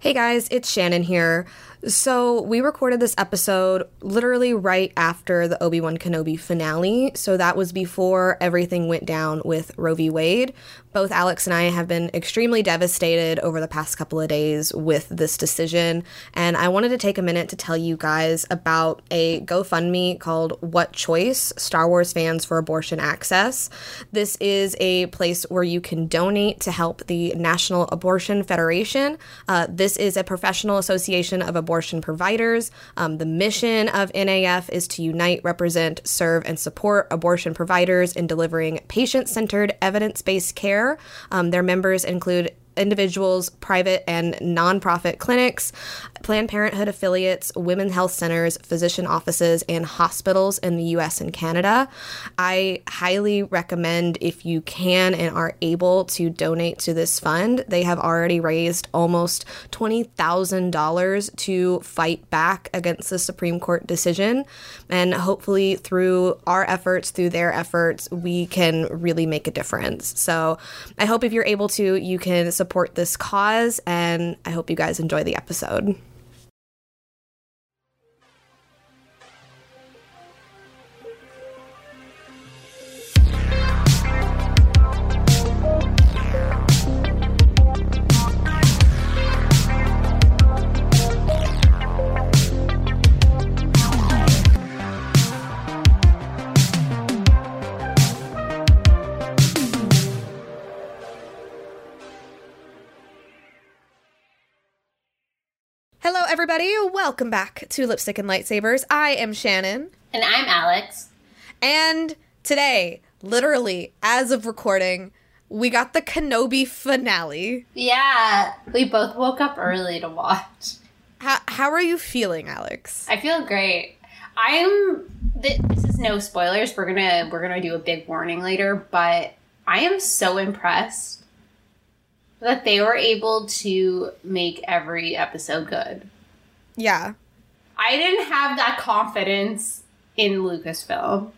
Hey guys, it's Shannon here. So, we recorded this episode literally right after the Obi Wan Kenobi finale. So, that was before everything went down with Roe v. Wade. Both Alex and I have been extremely devastated over the past couple of days with this decision. And I wanted to take a minute to tell you guys about a GoFundMe called What Choice Star Wars Fans for Abortion Access. This is a place where you can donate to help the National Abortion Federation. Uh, this is a professional association of abortion providers. Um, the mission of NAF is to unite, represent, serve, and support abortion providers in delivering patient centered, evidence based care. Um, their members include individuals, private and nonprofit clinics, Planned Parenthood affiliates, women's health centers, physician offices, and hospitals in the US and Canada. I highly recommend if you can and are able to donate to this fund. They have already raised almost $20,000 to fight back against the Supreme Court decision. And hopefully, through our efforts, through their efforts, we can really make a difference. So I hope if you're able to, you can support this cause. And I hope you guys enjoy the episode. Everybody. Welcome back to Lipstick and Lightsabers. I am Shannon. And I'm Alex. And today, literally, as of recording, we got the Kenobi finale. Yeah, we both woke up early to watch. How, how are you feeling, Alex? I feel great. I'm. Th- this is no spoilers. We're gonna we're gonna do a big warning later, but I am so impressed that they were able to make every episode good. Yeah. I didn't have that confidence in Lucasfilm.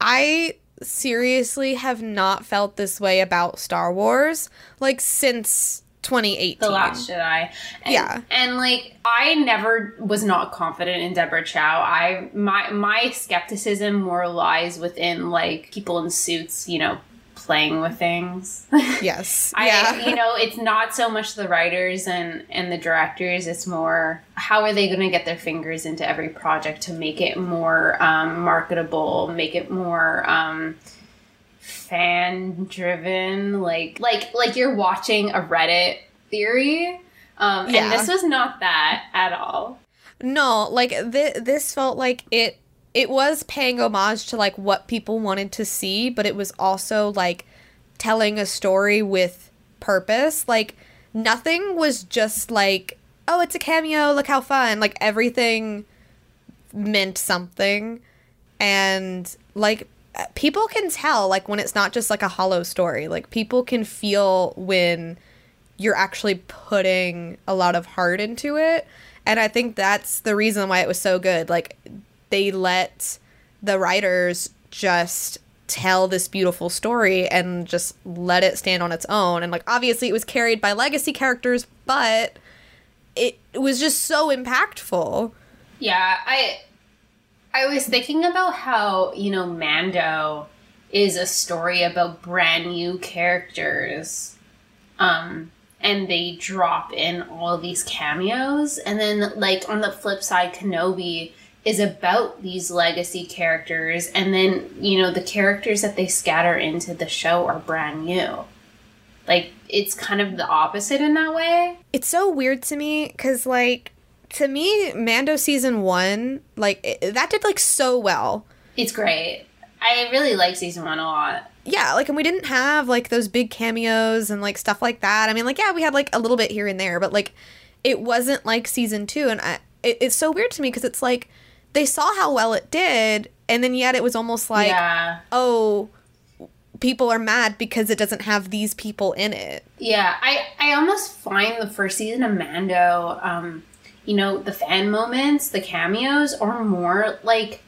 I seriously have not felt this way about Star Wars like since 2018. The Last Jedi. And, Yeah. And like I never was not confident in Deborah Chow. I my my skepticism more lies within like people in suits, you know, playing with things. Yes. I yeah. you know, it's not so much the writers and and the directors, it's more how are they going to get their fingers into every project to make it more um, marketable, make it more um, fan driven, like like like you're watching a Reddit theory. Um, Yeah. And this was not that at all. No, like th- this felt like it it was paying homage to like what people wanted to see, but it was also like telling a story with purpose. Like nothing was just like, oh, it's a cameo, look how fun. Like everything meant something and like people can tell like when it's not just like a hollow story. Like people can feel when you're actually putting a lot of heart into it. And I think that's the reason why it was so good. Like they let the writers just tell this beautiful story and just let it stand on its own. And like obviously it was carried by legacy characters, but it, was just so impactful. Yeah, I I was thinking about how, you know, Mando is a story about brand new characters. Um and they drop in all these cameos and then like on the flip side Kenobi is about these legacy characters and then, you know, the characters that they scatter into the show are brand new. Like it's kind of the opposite in that way. It's so weird to me cuz like to me Mando season 1 like it, that did like so well. It's great. I really like season 1 a lot. yeah, like, and we didn't have like those big cameos and like stuff like that. I mean, like, yeah, we had like a little bit here and there, but like, it wasn't like season two. And I, it, it's so weird to me because it's like they saw how well it did, and then yet it was almost like, yeah. oh, people are mad because it doesn't have these people in it. Yeah, I I almost find the first season of Mando, um, you know, the fan moments, the cameos are more like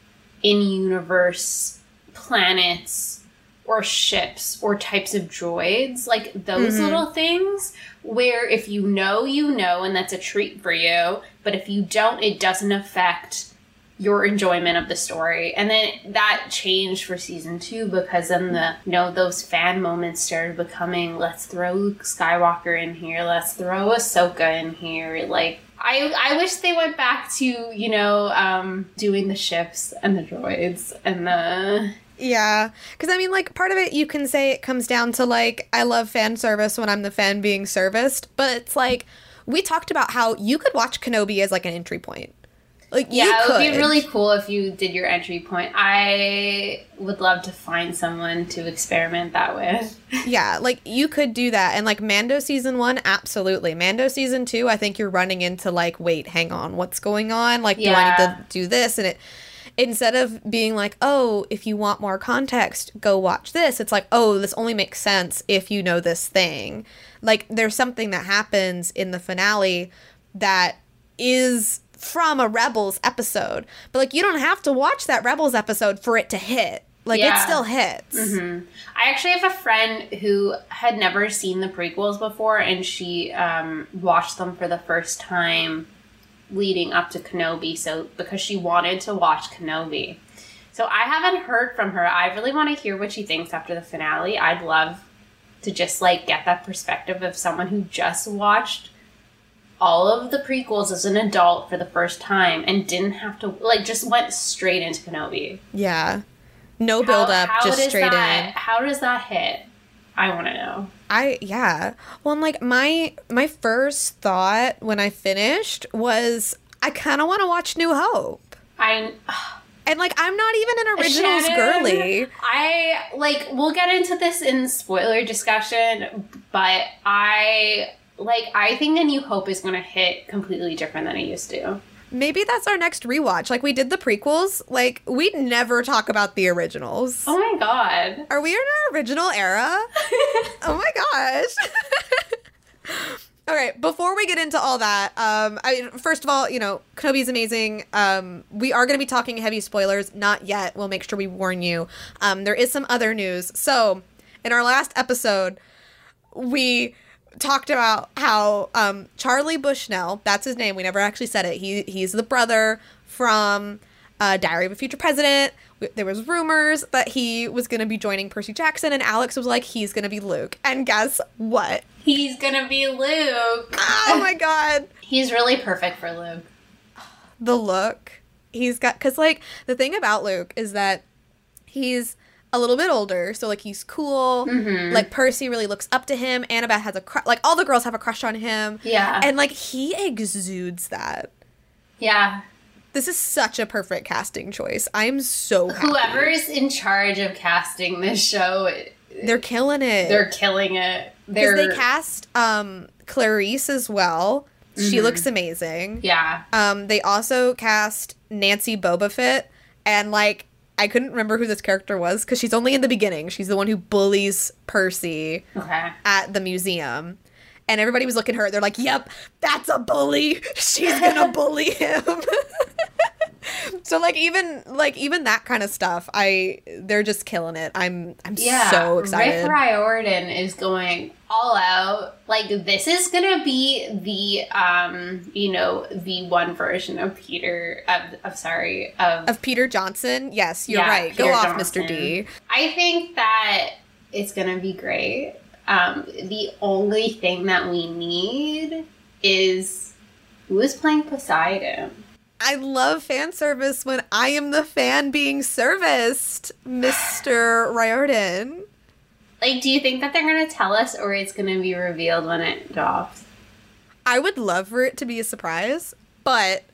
in universe planets or ships or types of droids, like those mm-hmm. little things where if you know, you know, and that's a treat for you, but if you don't, it doesn't affect your enjoyment of the story. And then that changed for season two because then the you know those fan moments started becoming let's throw Luke Skywalker in here, let's throw Ahsoka in here, like. I, I wish they went back to you know um, doing the ships and the droids and the yeah. Because, I mean, like, part of it you can say it comes down to, like, I love fan service when I'm the fan being serviced. But it's like, we talked about how you could watch Kenobi as, like, an entry point. Like, yeah, it would be really cool if you did your entry point. I would love to find someone to experiment that with. yeah, like you could do that. And like Mando season one, absolutely. Mando season two, I think you're running into like, wait, hang on, what's going on? Like, yeah. do I need to do this? And it instead of being like, oh, if you want more context, go watch this, it's like, oh, this only makes sense if you know this thing. Like, there's something that happens in the finale that is from a Rebels episode, but like, you don't have to watch that Rebels episode for it to hit. Like, yeah. it still hits. Mm-hmm. I actually have a friend who had never seen the prequels before, and she um, watched them for the first time leading up to Kenobi, so because she wanted to watch Kenobi. So I haven't heard from her. I really want to hear what she thinks after the finale. I'd love to just like get that perspective of someone who just watched all of the prequels as an adult for the first time and didn't have to like just went straight into Kenobi. Yeah. No build up, just straight that, in. How does that hit? I want to know. I yeah. Well, and like my my first thought when I finished was I kind of want to watch New Hope. I and like I'm not even an originals Shannon, girly. I like we'll get into this in spoiler discussion, but I like I think A New Hope is going to hit completely different than it used to. Maybe that's our next rewatch. Like we did the prequels. Like we never talk about the originals. Oh my god. Are we in our original era? oh my gosh. all right, before we get into all that, um, I first of all, you know, Kenobi's amazing. Um, we are going to be talking heavy spoilers. Not yet. We'll make sure we warn you. Um, there is some other news. So, in our last episode, we talked about how um, Charlie Bushnell, that's his name. We never actually said it. He he's the brother from uh, Diary of a Future President. There was rumors that he was going to be joining Percy Jackson, and Alex was like, he's going to be Luke. And guess what? He's going to be Luke. Oh my god. he's really perfect for Luke. The look he's got, because like the thing about Luke is that he's a little bit older, so like he's cool. Mm-hmm. Like Percy really looks up to him. Annabeth has a crush. Like all the girls have a crush on him. Yeah, and like he exudes that. Yeah, this is such a perfect casting choice. I'm so happy. whoever's in charge of casting this show. They're killing it. They're killing it. Because they cast um Clarice as well. Mm-hmm. She looks amazing. Yeah. Um, they also cast Nancy Bobofit, and like I couldn't remember who this character was because she's only in the beginning. She's the one who bullies Percy okay. at the museum. And everybody was looking at her. They're like, yep, that's a bully. She's going to bully him. so like even like even that kind of stuff, I they're just killing it. I'm I'm yeah, so excited. Rick Riordan is going all out. Like this is gonna be the um you know the one version of Peter of, of sorry of of Peter Johnson. Yes, you're yeah, right. Peter Go off, Johnson. Mr. D. I think that it's gonna be great. Um, the only thing that we need is who is playing Poseidon. I love fan service when I am the fan being serviced, Mr. Riordan. Like, do you think that they're going to tell us or it's going to be revealed when it drops? I would love for it to be a surprise, but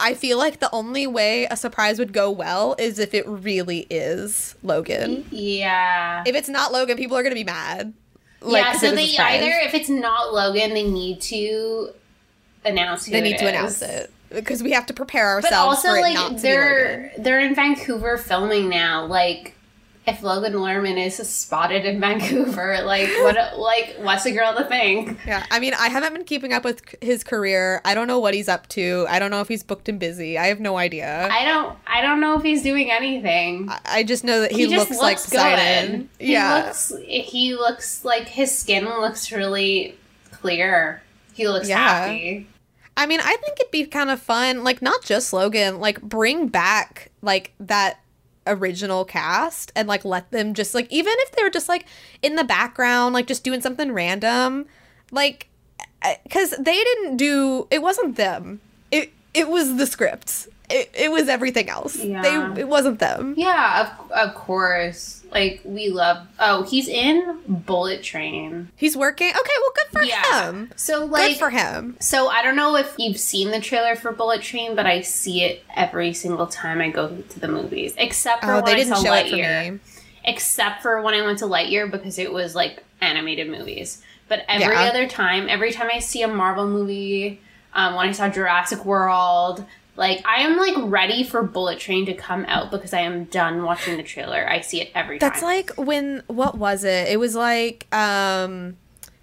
I feel like the only way a surprise would go well is if it really is Logan. Yeah. If it's not Logan, people are going to be mad. Like, yeah, so they either, if it's not Logan, they need to announce They need to announce it because we have to prepare ourselves. But also, like they're they're in Vancouver filming now. Like if Logan Lerman is spotted in Vancouver, like what like what's a girl to think? Yeah, I mean, I haven't been keeping up with his career. I don't know what he's up to. I don't know if he's booked and busy. I have no idea. I don't I don't know if he's doing anything. I, I just know that he, he looks, looks, like good. He yeah, looks he looks like his skin looks really clear. He looks Yeah. happy. I mean, I think it'd be kind of fun, like not just Logan, like bring back like that original cast and like let them just like even if they were just like in the background, like just doing something random, like eh, because they didn't do it wasn't them. It it was the script. It, it was everything else. Yeah. They it wasn't them. Yeah, of, of course. Like we love. Oh, he's in Bullet Train. He's working. Okay, well, good for Yeah. him. So like good for him. So I don't know if you've seen the trailer for Bullet Train, but I see it every single time I go to the movies, except for Oh, when they I didn't saw show it for Lightyear. me. Except for when I went to Lightyear because it was like animated movies. But every Yeah. other time, every time I see a Marvel movie, um, when I saw Jurassic World, like I am like ready for Bullet Train to come out because I am done watching the trailer. I see it every time. That's time. like when what was it? It was like um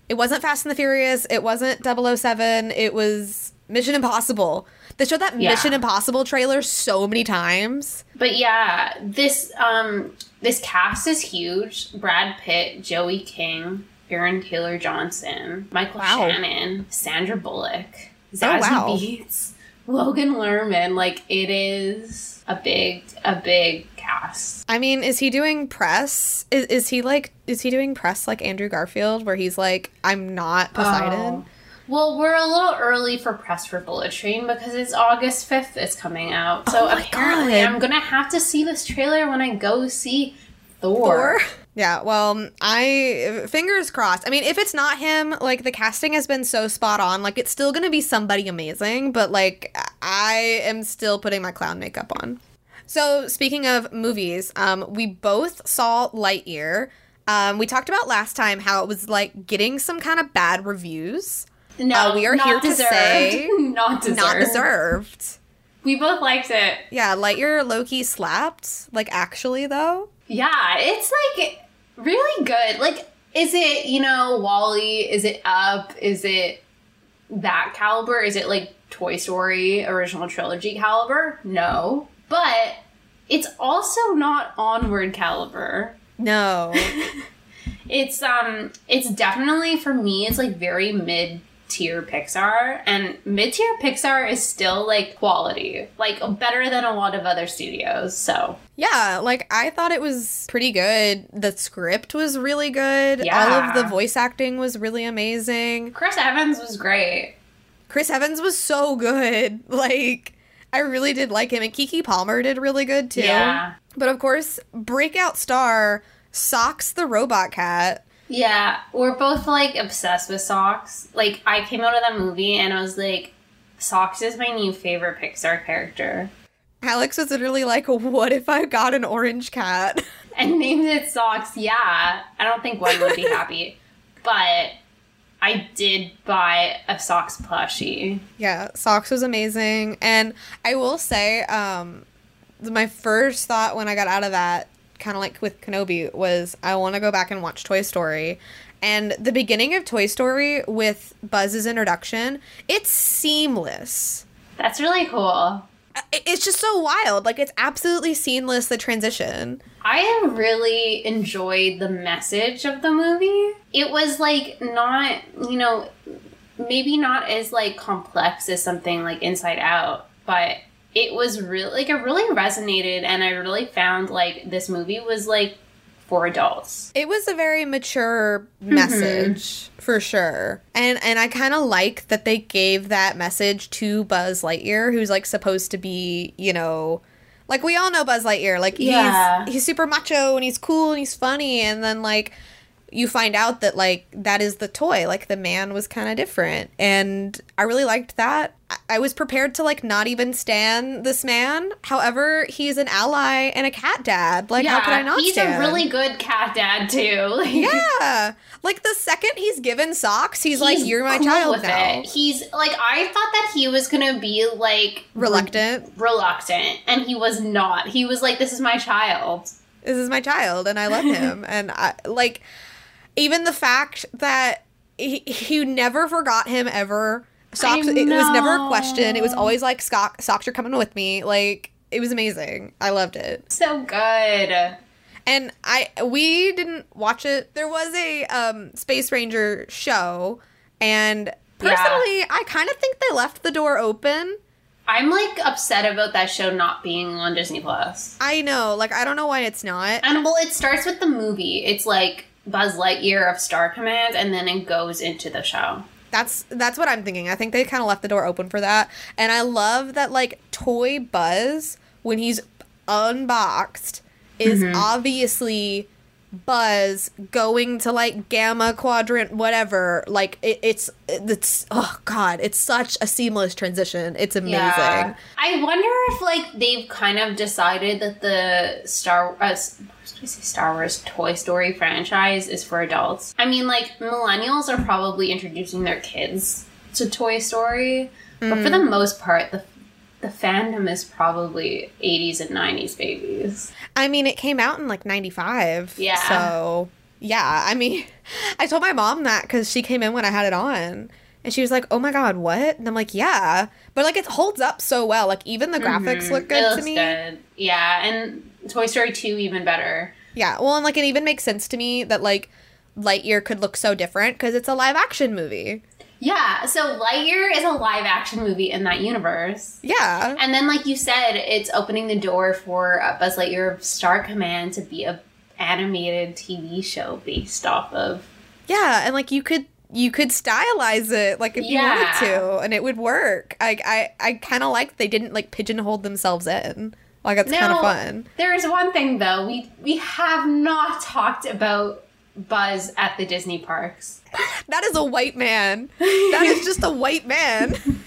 it wasn't Fast and the Furious, it wasn't 007, it was Mission Impossible. They showed that Yeah. Mission Impossible trailer so many times. But yeah, this um this cast is huge. Brad Pitt, Joey King, Aaron Taylor Johnson, Michael Wow. Shannon, Sandra Bullock, Zazie Oh, wow. Beetz, Logan Lerman. Like it is a big a big cast. I mean, is he doing press? Is, is he like is he doing press like Andrew Garfield where he's like I'm not Poseidon? Oh. Well, we're a little early for press for Bullet Train because it's August 5th it's coming out. So Oh apparently God. I'm going to have to see this trailer when I go see Thor. Thor? Yeah, well, I fingers crossed. I mean, if it's not him, like the casting has been so spot on, like it's still going to be somebody amazing, but like I am still putting my clown makeup on. So, speaking of movies, um we both saw Lightyear. Um we talked about last time how it was like getting some kind of bad reviews. No, Uh, we are here to deserved. say not deserved. Not deserved. We both liked it. Yeah, Lightyear lowkey slapped. Like actually though. Yeah, it's like really good. Like, is it you know WALL-E? Is it Up? Is it that caliber? Is it like Toy Story original trilogy caliber? No, but it's also not Onward caliber. No. It's um it's definitely for me it's like very mid tier Pixar and mid tier Pixar is still like quality. Like better than a lot of other studios. So Yeah, like I thought it was pretty good. The script was really good. yeah. All of the voice acting was really amazing. Chris Evans was great. Chris Evans was so good. Like I really did like him and Keke Palmer did really good too. Yeah. But of course, breakout star Socks the robot cat. Yeah. We're both like obsessed with socks. Like I came out of that movie and I was like, Socks is my new favorite Pixar character. Alex was literally like, "What if I got an orange cat?" And named it Socks, yeah. I don't think one would be happy. But I did buy a socks plushie. Yeah, Socks was amazing. And I will say, um, my first thought when I got out of that, kind of like with Kenobi, was I want to go back and watch Toy Story. And the beginning of Toy Story with Buzz's introduction, it's seamless. That's really cool. It's just so wild. Like, it's absolutely seamless, the transition. I have really enjoyed the message of the movie. It was like not, you know, maybe not as like complex as something like Inside Out, but it was really like it really resonated and I really found like this movie was like for adults. It was a very mature mm-hmm. message for sure. And and I kind of like that they gave that message to Buzz Lightyear who's like supposed to be, you know, like we all know Buzz Lightyear, like Yeah. he's he's super macho and he's cool and he's funny and then like you find out that like that is the toy, like the man was kind of different. And I really liked that. I- I was prepared to like not even stand this man. However, he's an ally and a cat dad. Like how could I not he's stand? a really good cat dad too. Yeah. Like the second he's given socks, he's, like, You're my cool child with now. it. He's like I thought that he was gonna be like Reluctant. reluctant and he was not he was like this is my child This is my child, and I love him. and I like even the fact that he, he never forgot him ever. Socks. It was never a question. It was always like, "Socks, socks, you're coming with me." Like it was amazing. I loved it. So good. And I we didn't watch it. There was a um, Space Ranger show, and personally, yeah. I kind of think they left the door open. I'm like upset about that show not being on Disney Plus. I know, like I don't know why it's not. And well, it starts with the movie. It's like Buzz Lightyear of Star Command, and then it goes into the show. That's that's what I'm thinking. I think they kind of left the door open for that, and I love that like toy Buzz when he's unboxed is mm-hmm. obviously Buzz going to like Gamma Quadrant, whatever. Like it, it's it's oh god, it's such a seamless transition. It's amazing. Yeah. I wonder if like they've kind of decided that the Star uh, Star Wars Toy Story franchise is for adults. I mean, like millennials are probably introducing their kids to Toy Story, mm. but for the mm. most part, the the fandom is probably 80s and 90s babies. I mean, it came out in like 95. Yeah. So, yeah. I mean, I told my mom that because she came in when I had it on. And she was like, "Oh my god, what?" And I'm like, "Yeah," but like it holds up so well. Like even the graphics mm-hmm. look good to me. Good. Yeah, and Toy Story two even better. Yeah, well, and like it even makes sense to me that like Lightyear could look so different because it's a live action movie. Yeah, so Lightyear is a live action movie in that universe. Yeah. And then, like you said, it's opening the door for Buzz Lightyear Star Command to be a animated TV show based off of. Yeah, and like you could you could stylize it like if yeah. you wanted to, and it would work. I I I kind of like they didn't like pigeonhole themselves in. Like it's kind of fun. There is one thing though we we have not talked about Buzz at the Disney parks. That is a white man. That is just a white man.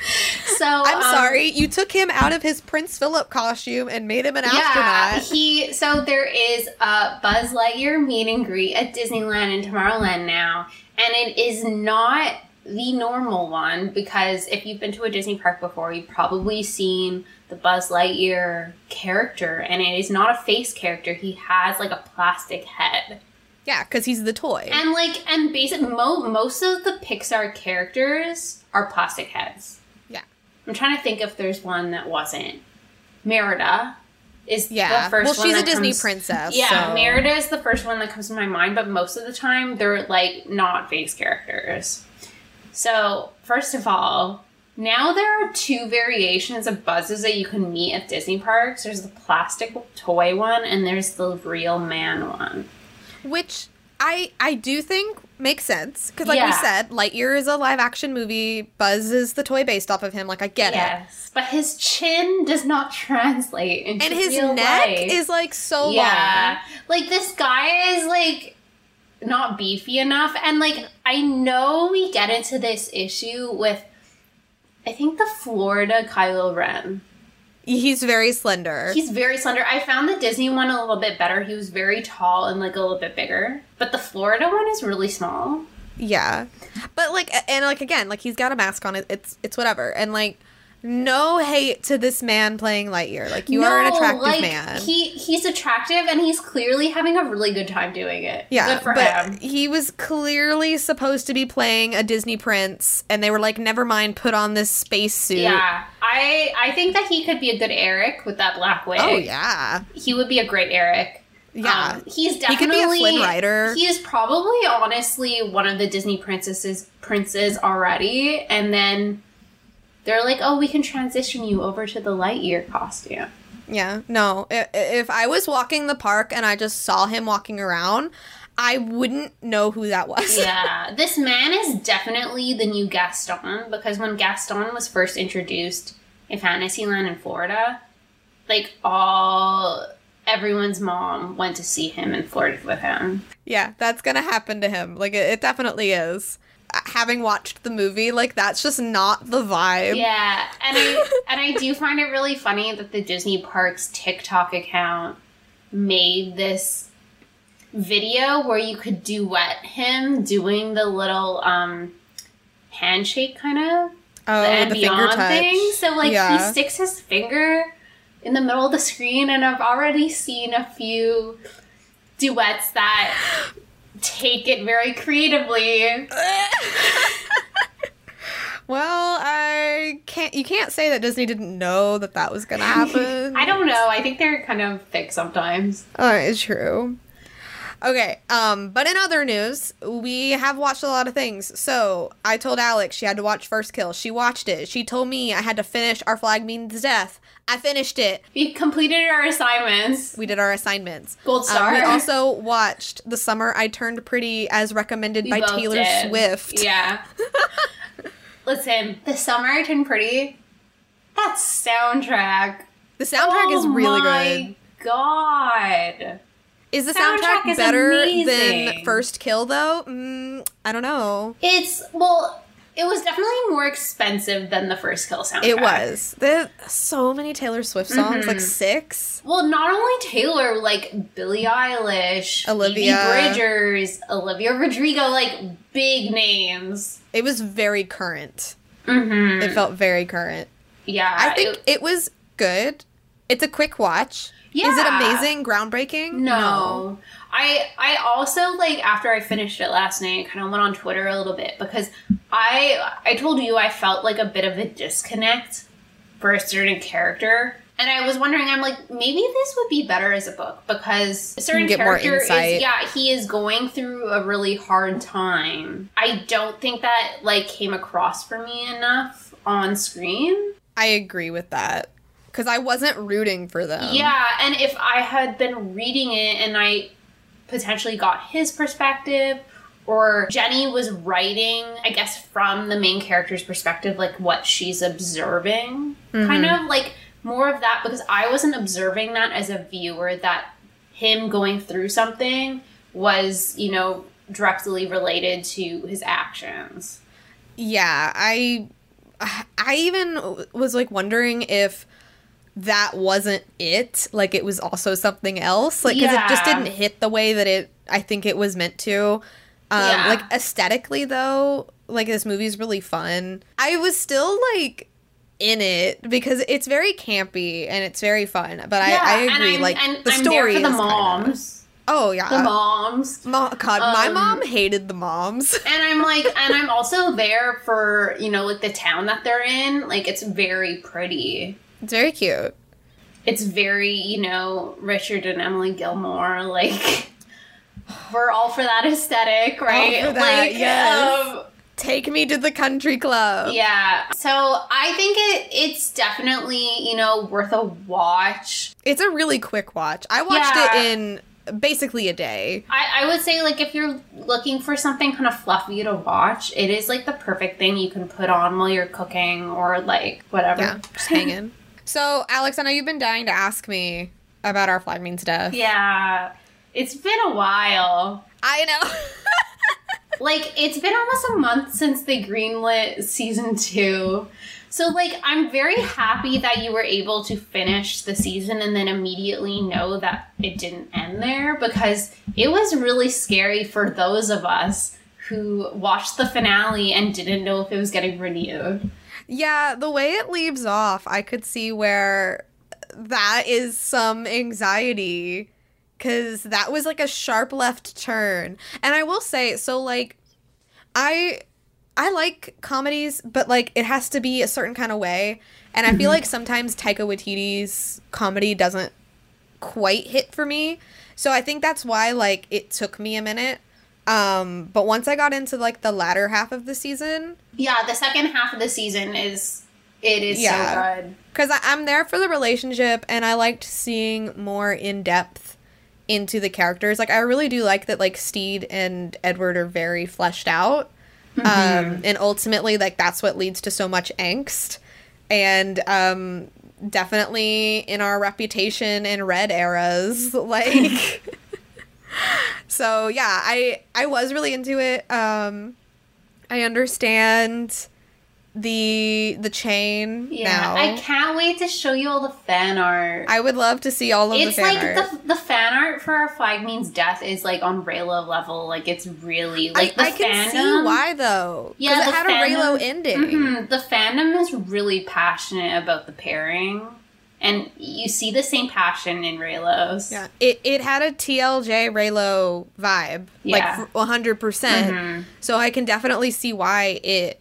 So I'm um, sorry, you took him out of his Prince Philip costume and made him an yeah, astronaut. He so there is a Buzz Lightyear meet and greet at Disneyland and Tomorrowland now, and it is not the normal one because if you've been to a Disney park before, you've probably seen the Buzz Lightyear character, and it is not a face character. He has like a plastic head. Yeah, because he's the toy. And like, and basic mo- most of the Pixar characters are plastic heads. Yeah. I'm trying to think if there's one that wasn't. Merida is yeah. the first. Well, she's a Disney comes, princess. Yeah, so. Merida is the first one that comes to my mind, but most of the time they're like not face characters. So first of all, now there are two variations of buzzes that you can meet at Disney parks. There's the plastic toy one, and there's the real man one which I I do think makes sense because, like yeah. we said, Lightyear is a live action movie. Buzz is the toy based off of him. Like I get yes, it. Yes, but his chin does not translate into and his neck life. is like so yeah. long. Like this guy is like not beefy enough, and like I know we get into this issue with. I think the Florida Kylo Ren He's very slender. He's very slender. I found the Disney one a little bit better. He was very tall and like a little bit bigger. But the Florida one is really small. Yeah. But like and like again, like he's got a mask on it. It's it's whatever. And like no hate to this man playing Lightyear. Like you no, are an attractive like, man. He he's attractive and he's clearly having a really good time doing it. Yeah, good for but him. He was clearly supposed to be playing a Disney prince, and they were like, "Never mind, put on this space suit." Yeah, I I think that he could be a good Eric with that black wig. Oh yeah, he would be a great Eric. Yeah, um, he's definitely he could be a Flynn Rider. He is probably honestly one of the Disney princesses princes already, and then they're like, oh, we can transition you over to the Lightyear costume. Yeah, no. If I was walking the park and I just saw him walking around, I wouldn't know who that was. yeah, this man is definitely the new Gaston because when Gaston was first introduced in Fantasyland in Florida, like all everyone's mom went to see him and flirted with him. Yeah, that's gonna happen to him. Like it, it definitely is having watched the movie, like that's just not the vibe. Yeah, and I and I do find it really funny that the Disney Parks TikTok account made this video where you could duet him doing the little um handshake kind of oh, the, and the beyond thing. So like yeah. he sticks his finger in the middle of the screen and I've already seen a few duets that take it very creatively. Well, I can't. You can't say that Disney didn't know that that was gonna happen. I don't know. I think they're kind of thick sometimes. Oh, it's true. Okay, um, but in other news, we have watched a lot of things. So I told Alex she had to watch First Kill. She watched it. She told me I had to finish Our Flag Means Death. I finished it. We completed our assignments. We did our assignments. Gold Um, star. we also watched The Summer I Turned Pretty as recommended We by Taylor did. Swift. Yeah. Listen, the summer I turned pretty. That soundtrack. The soundtrack is really oh my good. God. Is the soundtrack soundtrack, is better amazing. than First Kill though? Mm, I don't know. It's well, it was definitely more expensive than the first Kill soundtrack. It was. There so many Taylor Swift songs, Mhm. like six. Well, not only Taylor, like Billie Eilish, Olivia. Phoebe Bridgers, Olivia Rodrigo, like big names. It was very current. Mm-hmm. It felt very current. yeah, I think it- it was good. It's a quick watch. Is it amazing? Groundbreaking? No. I I also like after I finished it last night, kind of went on Twitter a little bit because I I told you I felt like a bit of a disconnect for a certain character. And I was wondering, I'm like, maybe this would be better as a book because a certain get more character insight. is yeah, he is going through a really hard time. I don't think that like came across for me enough on screen. I agree with that. Because I wasn't rooting for them. Yeah, and if I had been reading it and I potentially got his perspective, or Jenny was writing, I guess, from the main character's perspective, like what she's observing, kind mm-hmm. of like more of that, because I wasn't observing that as a viewer, that him going through something was, you know, directly related to his actions. Yeah, I I even was like wondering if that wasn't it, like it was also something else, like cuz it just didn't hit the way that it I think it was meant to. Um Yeah. like aesthetically though, like this movie's really fun. I was still like in it because it's very campy and it's very fun, but I, I agree like the I'm story for the is kinda- moms. oh yeah. The moms. Mo- God, my Um, mom hated the moms. And I'm like, and I'm also there for, you know, like the town that they're in. Like, it's very pretty. It's very cute. It's very, you know, Richard and Emily Gilmore. Like, we're all for that aesthetic, right? for that, like, yes. um, Take me to the country club. yeah. So I think it it's definitely, you know, worth a watch. It's a really quick watch. I watched Yeah. it in basically a day. I, I would say, like, if you're looking for something kind of fluffy to watch, it is like the perfect thing you can put on while you're cooking or like whatever. Yeah, just hanging. so, Alex, I know you've been dying to ask me about our flag means death. Yeah. It's been a while. I know. Like, it's been almost a month since they greenlit season two. So, like, I'm very happy that you were able to finish the season and then immediately know that it didn't end there because it was really scary for those of us who watched the finale and didn't know if it was getting renewed. Yeah, the way it leaves off, I could see where that is some anxiety cuz that was like a sharp left turn. And I will say, so like I I like comedies, but like it has to be a certain kind of way. And I feel mm-hmm. like sometimes Taika Waititi's comedy doesn't quite hit for me. So I think that's why like it took me a minute. Um, but once I got into like the latter half of the season, Yeah, the second half of the season is. It is Yeah. so good. because I'm there for the relationship and I liked seeing more in depth into the characters. Like I really do like that like Stede and Edward are very fleshed out. Um, and ultimately like that's what leads to so much angst. And um definitely in our reputation in red eras like so yeah i i was really into it um i understand the the chain Yeah, now I can't wait to show you all the fan art. I would love to see all of it's the fan like art. the the fan art for our flag means death is like on Reylo level. Like it's really like I, the I can fandom. see why though. Yeah, it had fandom- a Reylo ending. Mhm, The fandom is really passionate about the pairing, and you see the same passion in Reylos. Yeah, it, it had a TLJ Reylo vibe, Yeah. like one hundred percent. Mm-hmm. So I can definitely see why it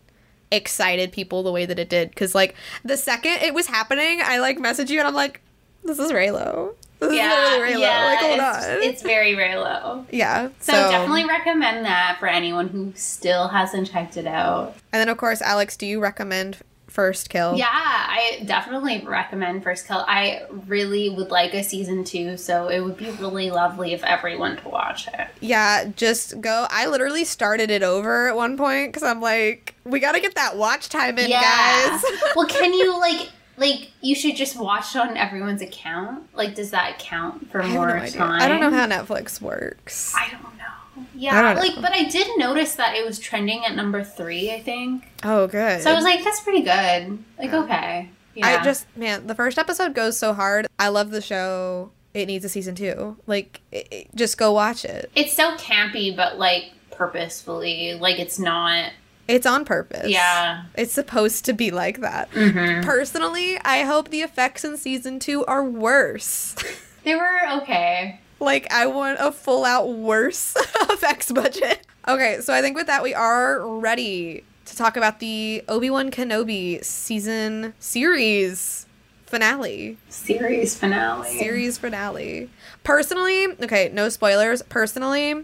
excited people the way that it did. Because like the second it was happening, I like messaged you and I'm like, "This is Reylo. This yeah, Reylo. yeah, like, hold it's, on." it's very Reylo. yeah. So, definitely recommend that for anyone who still hasn't checked it out. And then of course, Alex, do you recommend First Kill? Yeah, I definitely recommend First Kill. I really would like a season two, so it would be really lovely if everyone to watch it. Yeah, just go. I literally started it over at one point because I'm like, we got to get that watch time in, guys. well, can you like like you should just watch on everyone's account? Like, does that count for more no time? I don't know how Netflix works. I don't know. I Yeah, don't like, know. but I did notice that it was trending at number three. I think Oh, good. so. I was like, that's pretty good. Like, Yeah. okay. Yeah. I just man, the first episode goes so hard. I love the show. It needs a season two. Like, it, it- just go watch it. it's so campy, but like purposefully. Like, it's not. It's on purpose. Yeah. it's supposed to be like that. Mm-hmm. Personally, I hope the effects in season two are worse. They were okay. like, I want a full out worse effects budget. Okay, so I think with that, we are ready to talk about the Obi Wan Kenobi season series finale. Series finale. series finale. Personally, okay, no spoilers. Personally,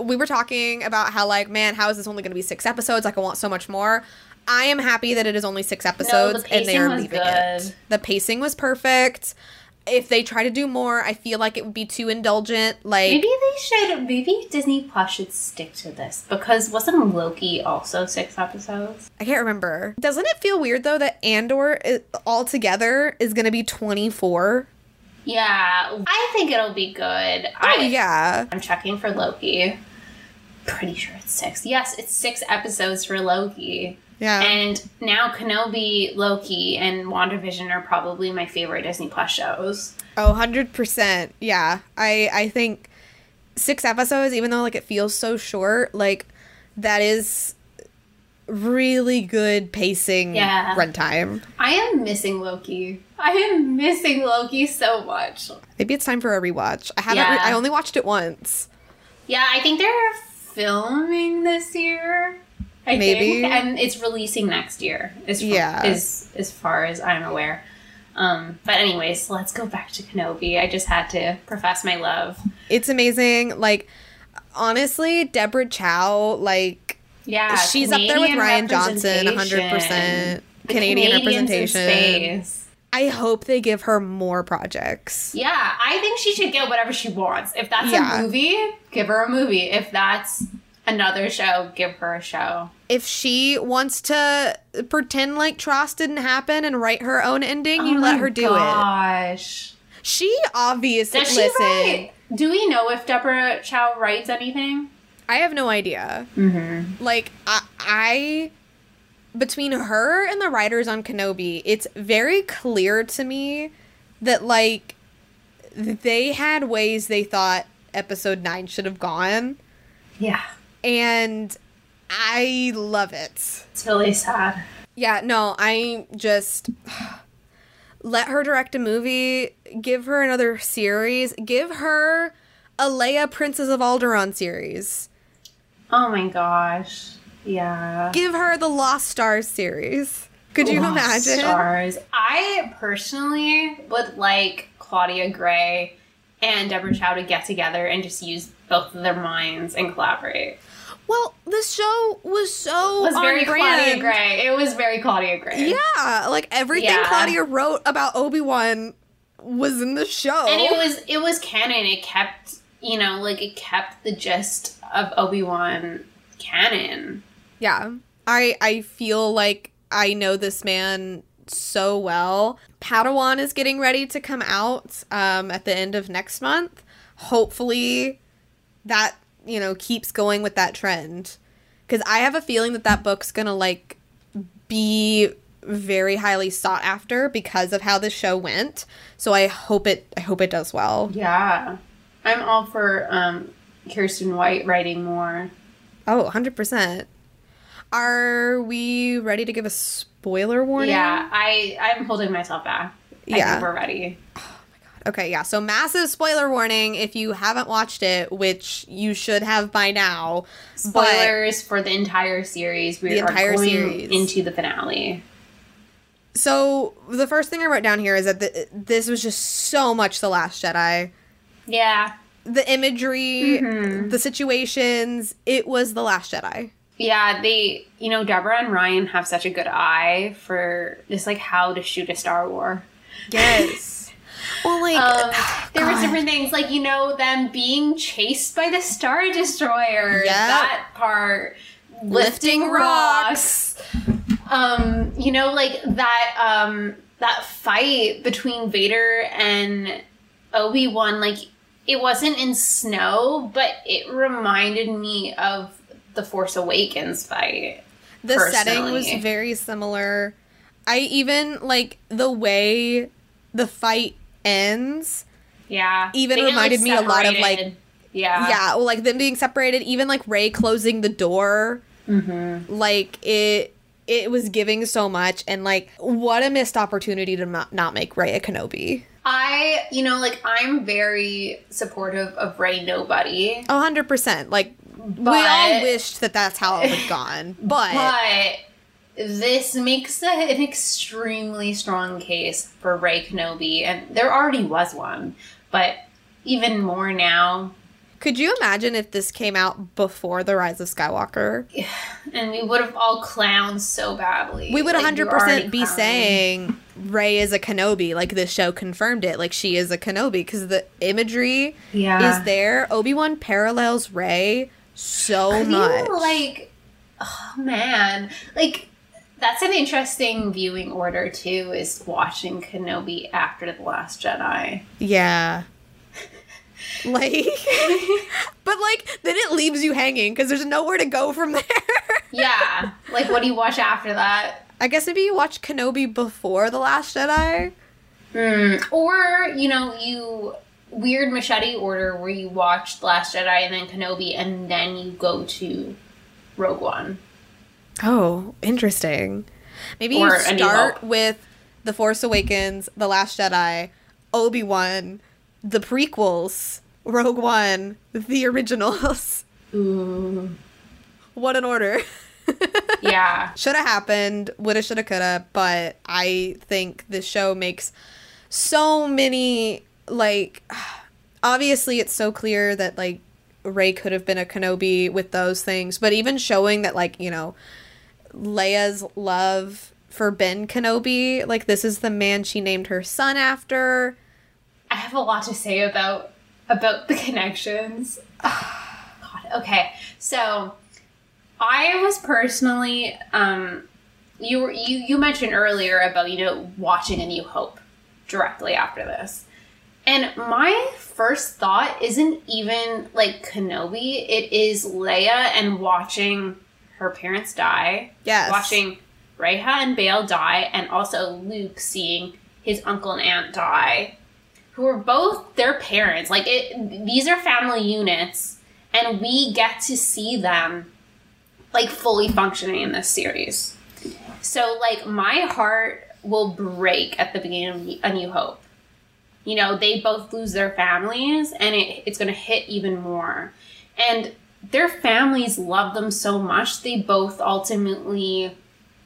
we were talking about how like, man, how is this only going to be six episodes? Like, I want so much more. I am happy that it is only six episodes and they are leaving good. it. The pacing was perfect. If they try to do more, I feel like it would be too indulgent. Like, Maybe they should. Maybe Disney Plus should stick to this because wasn't Loki also six episodes? I can't remember. Doesn't it feel weird though that Andor i- altogether is going to be twenty four? Yeah, I think it'll be good. Oh I, yeah, I'm checking for Loki. Pretty sure it's six. Yes, it's six episodes for Loki. yeah. And now Kenobi, Loki, and WandaVision are probably my favorite Disney Plus shows. Oh, 100%. Yeah. I I think 6 episodes even though like it feels so short, like that is really good pacing Yeah. runtime. I am missing Loki. I am missing Loki so much. Maybe it's time for a rewatch. I haven't re- I only watched it once. Yeah, I think they're filming this year. I Maybe. think, and it's releasing next year. As far, Yeah. as as far as I'm aware. Um, but anyways, let's go back to Kenobi. I just had to profess my love. It's amazing. Like honestly, Deborah Chow like Yeah, she's up there with Rian Johnson 100%. The Canadian representation. I hope they give her more projects. Yeah, I think she should get whatever she wants. If that's Yeah. a movie, give her a movie. If that's another show, give her a show. If she wants to pretend like TROS didn't happen and write her own ending, you Oh let her do it. Gosh. She obviously Does she listen. write? Do we know if Deborah Chow writes anything? I have no idea. Mm-hmm. Like I, I between her and the writers on Kenobi, it's very clear to me that like they had ways they thought episode 9 should have gone Yeah. and I love it. It's really sad. Yeah, no, I just let her direct a movie, give her another series, give her a Leia Princess of Alderaan series. Oh my gosh. Yeah. Give her the Lost Stars series. Could you Lost imagine? Stars. I personally would like Claudia Gray and Deborah Chow to get together and just use both of their minds and collaborate. Well, the show was so It was very Claudia. Gray. It was very Claudia Gray. Yeah, like everything Yeah. Claudia wrote about Obi Wan was in the show. And it was it was canon. It kept you know, like it kept the gist of Obi Wan canon. Yeah. I I feel like I know this man so well. Padawan is getting ready to come out um at the end of next month. Hopefully that, you know, keeps going with that trend cuz I have a feeling that that book's going to like be very highly sought after because of how the show went. So I hope it I hope it does well. Yeah. I'm all for um Kiersten White writing more. Oh, 100%. Are we ready to give a spoiler warning. Yeah, I I'm holding myself back. I Yeah. think we're ready. Oh my god. Okay, yeah. So massive spoiler warning if you haven't watched it, which you should have by now. But Spoilers for the entire series. We The are entire going series. into the finale. so the first thing I wrote down here is that the, this was just so much the Last Jedi. Yeah, The imagery, Mm-hmm. the situations, it was the Last Jedi. yeah. They, you know, Deborah and Ryan have such a good eye for just like how to shoot a Star War. Yes. well, like Um, there were different things like you know them being chased by the Star Destroyer. Yep. That part. lifting rocks. um you know like that um that fight between vader and obi-wan like it wasn't in snow but it reminded me of the force awakens fight The setting was very similar. I even like the way the fight ends. yeah Even They reminded me a lot of, like- yeah yeah, well, like them being separated, even like Rey closing the door. Mm-hmm. Like it, it was giving so much, and like what a missed opportunity to not, not make Rey a Kenobi. I you know like i'm very supportive of Rey nobody A hundred percent. Like we all wished that that's how it would gone, but, But this makes a, an extremely strong case for Rey Kenobi, and there already was one, but even more now. Could you imagine if this came out before the Rise of Skywalker? Yeah. And we would have all clowned so badly. We would Like, 100% be clowned. saying Rey is a Kenobi. Like this show confirmed it. Like she is a Kenobi because the imagery Yeah. is there. Obi Wan parallels Rey so Could much. you, like, oh man, like. That's an interesting viewing order too. Is watching Kenobi after the Last Jedi. yeah. Like, but like then it leaves you hanging because there's nowhere to go from there. Yeah, like what do you watch after that? I guess maybe you watch Kenobi before the Last Jedi. Mm, or you know, you weird machete order where you watch The Last Jedi and then Kenobi, and then you go to Rogue One. Oh, interesting. Maybe Or you start with The Force Awakens, The Last Jedi, Obi Wan, the prequels, Rogue One, the originals. Ooh, What an order. yeah, should have happened, woulda, shoulda, coulda, but I think this show makes so many, like, obviously it's so clear that, like, Rey could have been a Kenobi with those things, but even showing that, like, you know, Leia's love for Ben Kenobi, like, this is the man she named her son after. I have a lot to say about about the connections. God, okay, so I was personally, um, you were you you mentioned earlier about you know watching A New Hope directly after this, and my first thought isn't even like Kenobi. It is Leia and watching her parents die. Yes. watching Breha and Bail die, and also Luke seeing his uncle and aunt die who are both their parents. Like it these are family units and we get to see them like fully functioning in this series. So like my heart will break at the beginning of A New Hope. You know, they both lose their families and it, it's going to hit even more. And their families love them so much, they both ultimately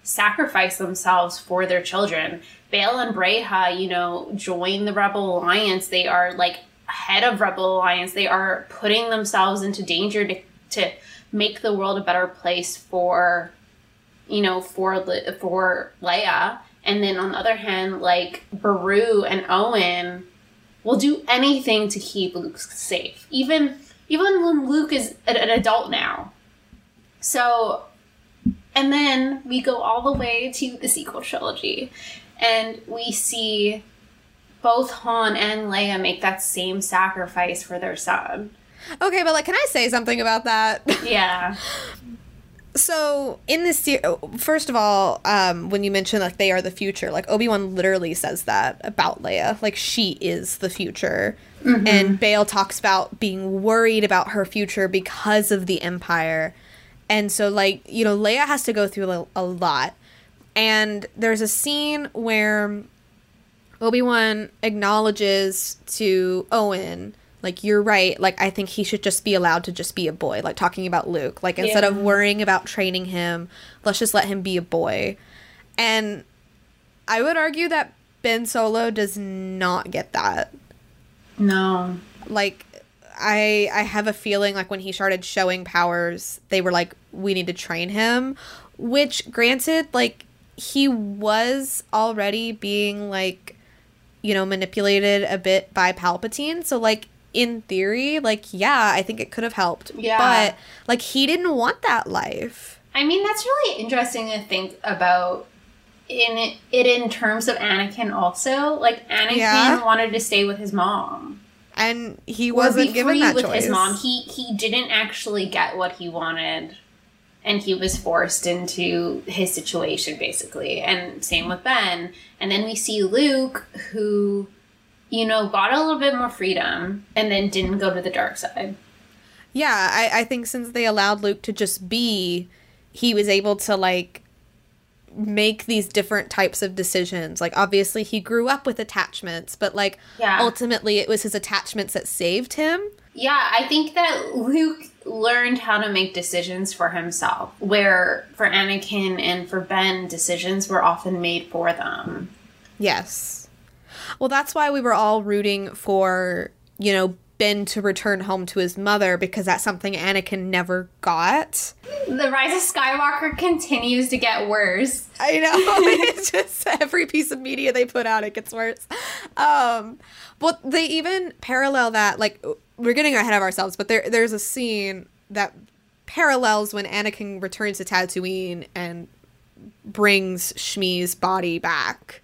sacrifice themselves for their children. Bail and Breha, you know, join the Rebel Alliance. They are like head of Rebel Alliance. They are putting themselves into danger to to make the world a better place for, you know, for for Leia. And then on the other hand, like Beru and Owen will do anything to keep Luke safe, even even when Luke is an an adult now. So and then we go all the way to the sequel trilogy, and we see both Han and Leia make that same sacrifice for their son. Okay, but like, can I say something about that? Yeah. so in this se- first of all um when you mention like they are the future like obi-wan literally says that about leia like she is the future and Bail talks about being worried about her future because of the empire and so like you know leia has to go through a, a lot And there's a scene where Obi Wan acknowledges to Owen, like, you're right. Like, I think he should just be allowed to just be a boy. Like, talking about Luke. Like, instead of worrying about training him, let's just let him be a boy. And I would argue that Ben Solo does not get that. No. Like, I I have a feeling like when he started showing powers, they were like, we need to train him. Which, granted, like he was already being like, you know, manipulated a bit by Palpatine. So like in theory, like yeah, I think it could have helped. Yeah. But like he didn't want that life. I mean, that's really interesting to think about in it, it in terms of Anakin also. Like Anakin Yeah. wanted to stay with his mom. And he wasn't given that with choice. his mom. He he didn't actually get what he wanted. And he was forced into his situation basically. And same with Ben. And then we see Luke who you know, got a little bit more freedom and then didn't go to the dark side. Yeah, I, I think since they allowed Luke to just be, he was able to like make these different types of decisions. Like obviously he grew up with attachments, but like Yeah. ultimately it was his attachments that saved him. Yeah, I think that Luke learned how to make decisions for himself, where for Anakin and for Ben, decisions were often made for them. Yes. Well, that's why we were all rooting for, you know, Ben to return home to his mother because that's something Anakin never got. The Rise of Skywalker continues to get worse. I know. it's just every piece of media they put out, it gets worse. Um, but they even parallel that. Like we're getting ahead of ourselves, but there there's a scene that parallels when Anakin returns to Tatooine and brings Shmi's body back,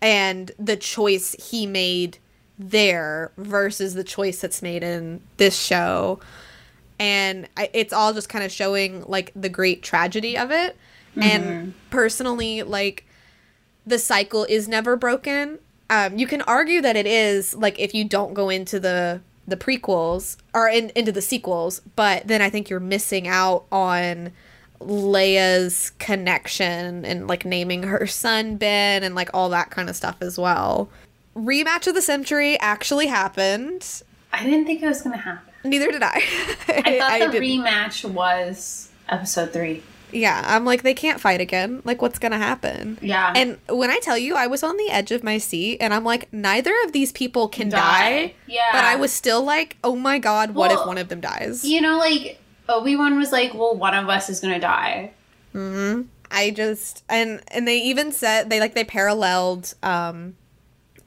and the choice he made there versus the choice that's made in this show. And I, it's all just kind of showing like the great tragedy of it. And mm-hmm. personally like the cycle is never broken um, you can argue that it is like if you don't go into the the prequels or in, into the sequels but then i think you're missing out on leia's connection and like naming her son ben and like all that kind of stuff as well rematch of the century actually happened I didn't think it was going to happen. neither did i I thought the didn't. rematch was episode three. Yeah, I'm like they can't fight again. Like what's gonna happen? Yeah. And when I tell you, I was on the edge of my seat, and I'm like, neither of these people can die. Die. Yeah. But I was still like, oh my god, what if one of them dies? You know, like, Obi Wan was like, well, one of us is going to die. I just and and they even said they like they paralleled um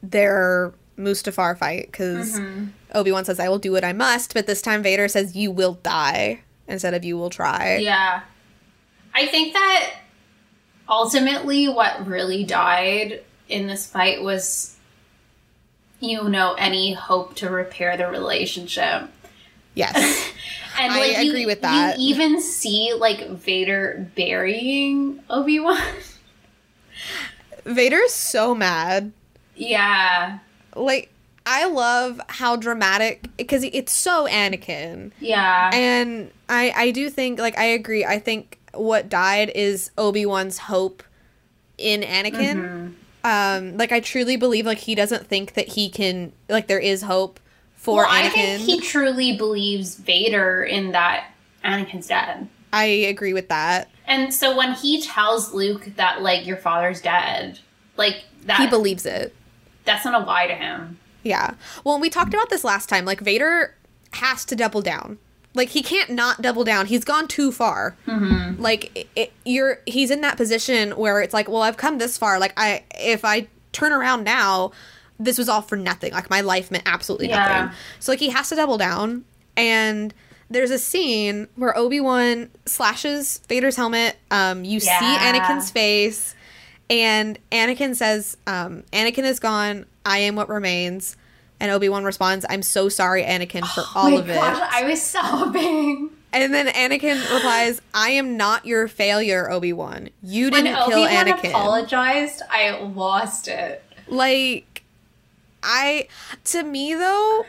their Mustafar fight because Mm-hmm. Obi Wan says, "I will do what I must," but this time Vader says, "You will die." Instead of you will try. Yeah. I think that ultimately what really died in this fight was, you know, any hope to repair the relationship. Yes. And I like you, agree with that. You even see like Vader burying Obi Wan. Vader's so mad. yeah. like I love how dramatic because it's so Anakin, Yeah. and I I do think like I agree. I think what died is Obi Wan's hope in Anakin. Um, like I truly believe like he doesn't think that he can like there is hope for well, Anakin. I think he truly believes Vader in that Anakin's dead. I agree with that. And so when he tells Luke that like your father's dead, like that He believes it. that's not a lie to him. Yeah. Well, we talked about this last time. Like Vader has to double down. Like he can't not double down. He's gone too far. Mm-hmm. Like it, it, you're, he's in that position where it's like, well, I've come this far. Like I, if I turn around now, this was all for nothing. Like my life meant absolutely Yeah. nothing. So like he has to double down. And there's a scene where Obi Wan slashes Vader's helmet. Um, you see Anakin's face, and Anakin says, um, "Anakin is gone. I am what remains." And Obi Wan responds, "I'm so sorry, Anakin, for oh all Oh my of it." I was sobbing. and then Anakin replies, "I am not your failure, Obi Wan. You didn't Obi kill Wan Anakin." apologized, I lost it. like i to me though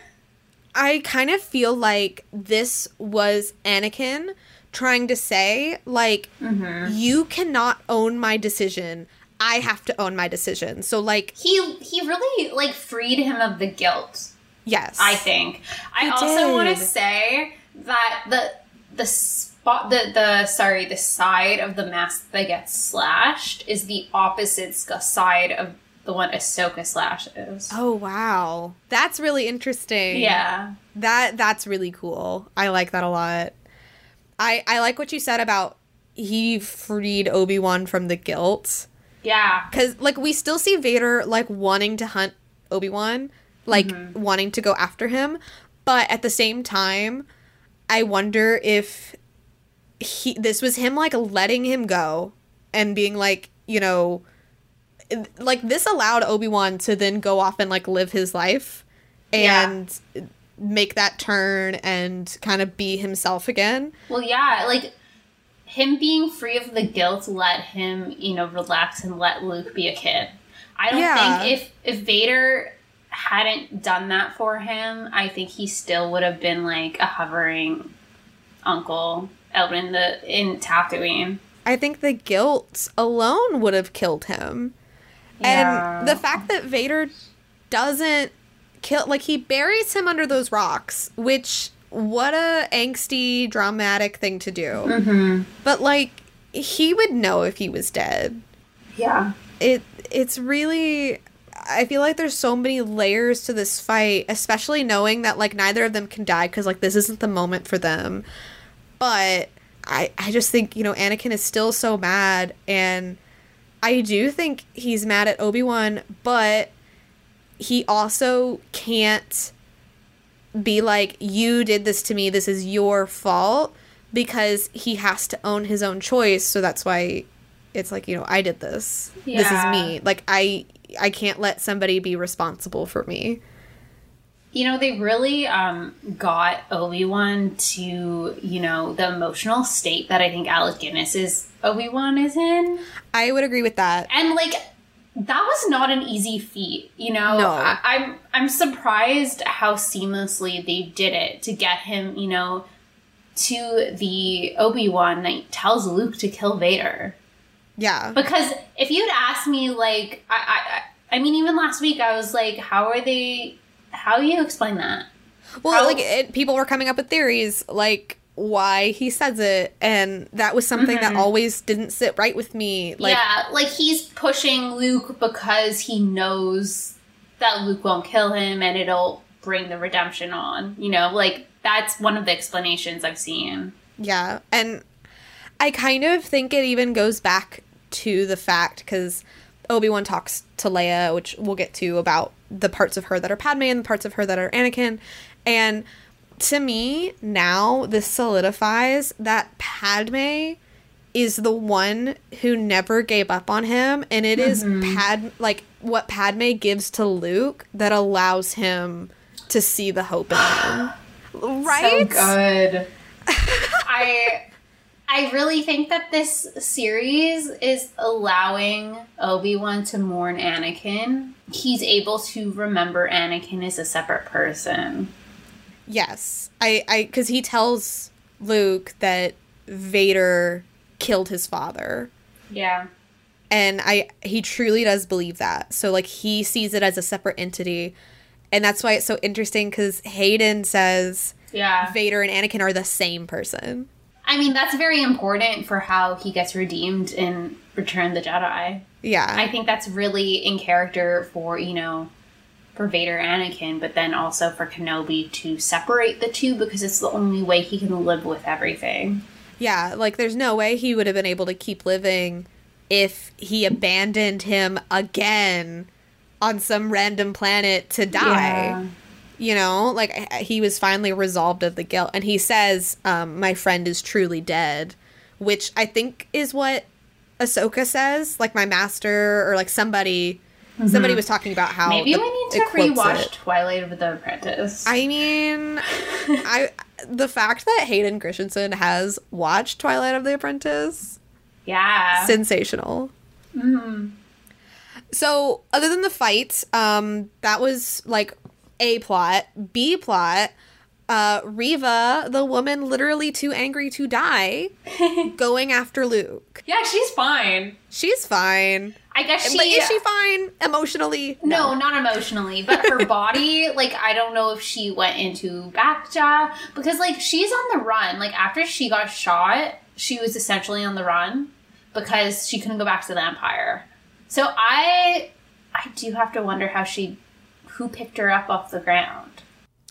i kind of feel like this was anakin trying to say like mm-hmm. you cannot own my decision. I have to own my decision. So like He he really like freed him of the guilt. yes. I think. I He also want to say that the the spot the the sorry the side of the mask that gets slashed is the opposite side of the one Ahsoka slashes. Oh wow. That's really interesting. Yeah. That that's really cool. I like that a lot. I I like what you said about he freed Obi-Wan from the guilt Yeah. cuz like we still see Vader like wanting to hunt Obi-Wan, like Mm-hmm. wanting to go after him, but at the same time I wonder if he this was him like letting him go and being like, you know, like this allowed Obi-Wan to then go off and like live his life Yeah. and make that turn and kind of be himself again. Well, yeah, like him being free of the guilt let him, you know, relax and let Luke be a kid. I don't Yeah. think if if Vader hadn't done that for him, I think he still would have been like a hovering uncle out in the in Tatooine. I think the guilt alone would have killed him. Yeah. And the fact that Vader doesn't kill like he buries him under those rocks, which what a angsty dramatic thing to do. Mm-hmm. But like he would know if he was dead. Yeah. It it's really I feel like there's so many layers to this fight, especially knowing that like neither of them can die cuz like this isn't the moment for them. But I I just think, you know, Anakin is still so mad and I do think he's mad at Obi-Wan, but he also can't be like you did this to me, this is your fault because he has to own his own choice, so that's why it's like, you know, I did this. This is me. Like I I can't let somebody be responsible for me. You know, they really um, got Obi Wan to, you know, the emotional state that I think Alec Guinness is Obi Wan is in. I would agree with that. and like that was not an easy feat you know No. I, i'm i'm surprised how seamlessly they did it to get him you know to the obi-wan that tells luke to kill vader Yeah. because if you'd asked me like i i i I mean even last week i was like how are they how do you explain that Well, How- like it, people were coming up with theories like why he says it and that was something that mm-hmm. always didn't sit right with me. Like yeah, like he's pushing Luke because he knows that Luke won't kill him and it'll bring the redemption on. You know, like that's one of the explanations I've seen. Yeah, and I kind of think it even goes back to the fact because Obi Wan talks to Leia, which we'll get to about the parts of her that are Padme and the parts of her that are Anakin, and to me now this solidifies that Padme is the one who never gave up on him, and it is mm-hmm. Pad like what Padme gives to Luke that allows him to see the hope in him. Right? So good. I I really think that this series is allowing Obi-Wan to mourn Anakin. He's able to remember Anakin as a separate person. Yes, I, I, because he tells Luke that Vader killed his father, Yeah. and I, he truly does believe that. So like he sees it as a separate entity, and that's why it's so interesting. Because Hayden says Yeah. Vader and Anakin are the same person. I mean, that's very important for how he gets redeemed in Return of the Jedi. Yeah, I think that's really in character for, you know, for Vader Anakin, but then also for Kenobi to separate the two because it's the only way he can live with everything. yeah. Like there's no way he would have been able to keep living if he abandoned him again on some random planet to die. Yeah. you know like he was finally resolved of the guilt and he says um, my friend is truly dead which i think is what ahsoka says like my master or like somebody somebody was talking about how Maybe the- we need to it quotes rewatch it. Twilight of the Apprentice. i mean i the fact that hayden christensen has watched twilight of the apprentice yeah. sensational Mhm. So, other than the fight, um, that was like A plot. B plot, uh, Riva, the woman literally too angry to die, going after Luke. Yeah, she's fine. She's fine. I guess she. but is she fine emotionally? No, not emotionally, but her body, like, I don't know if she went into Bacta because, like, she's on the run. Like, after she got shot, she was essentially on the run because she couldn't go back to the Empire. So I, I do have to wonder how she, who picked her up off the ground.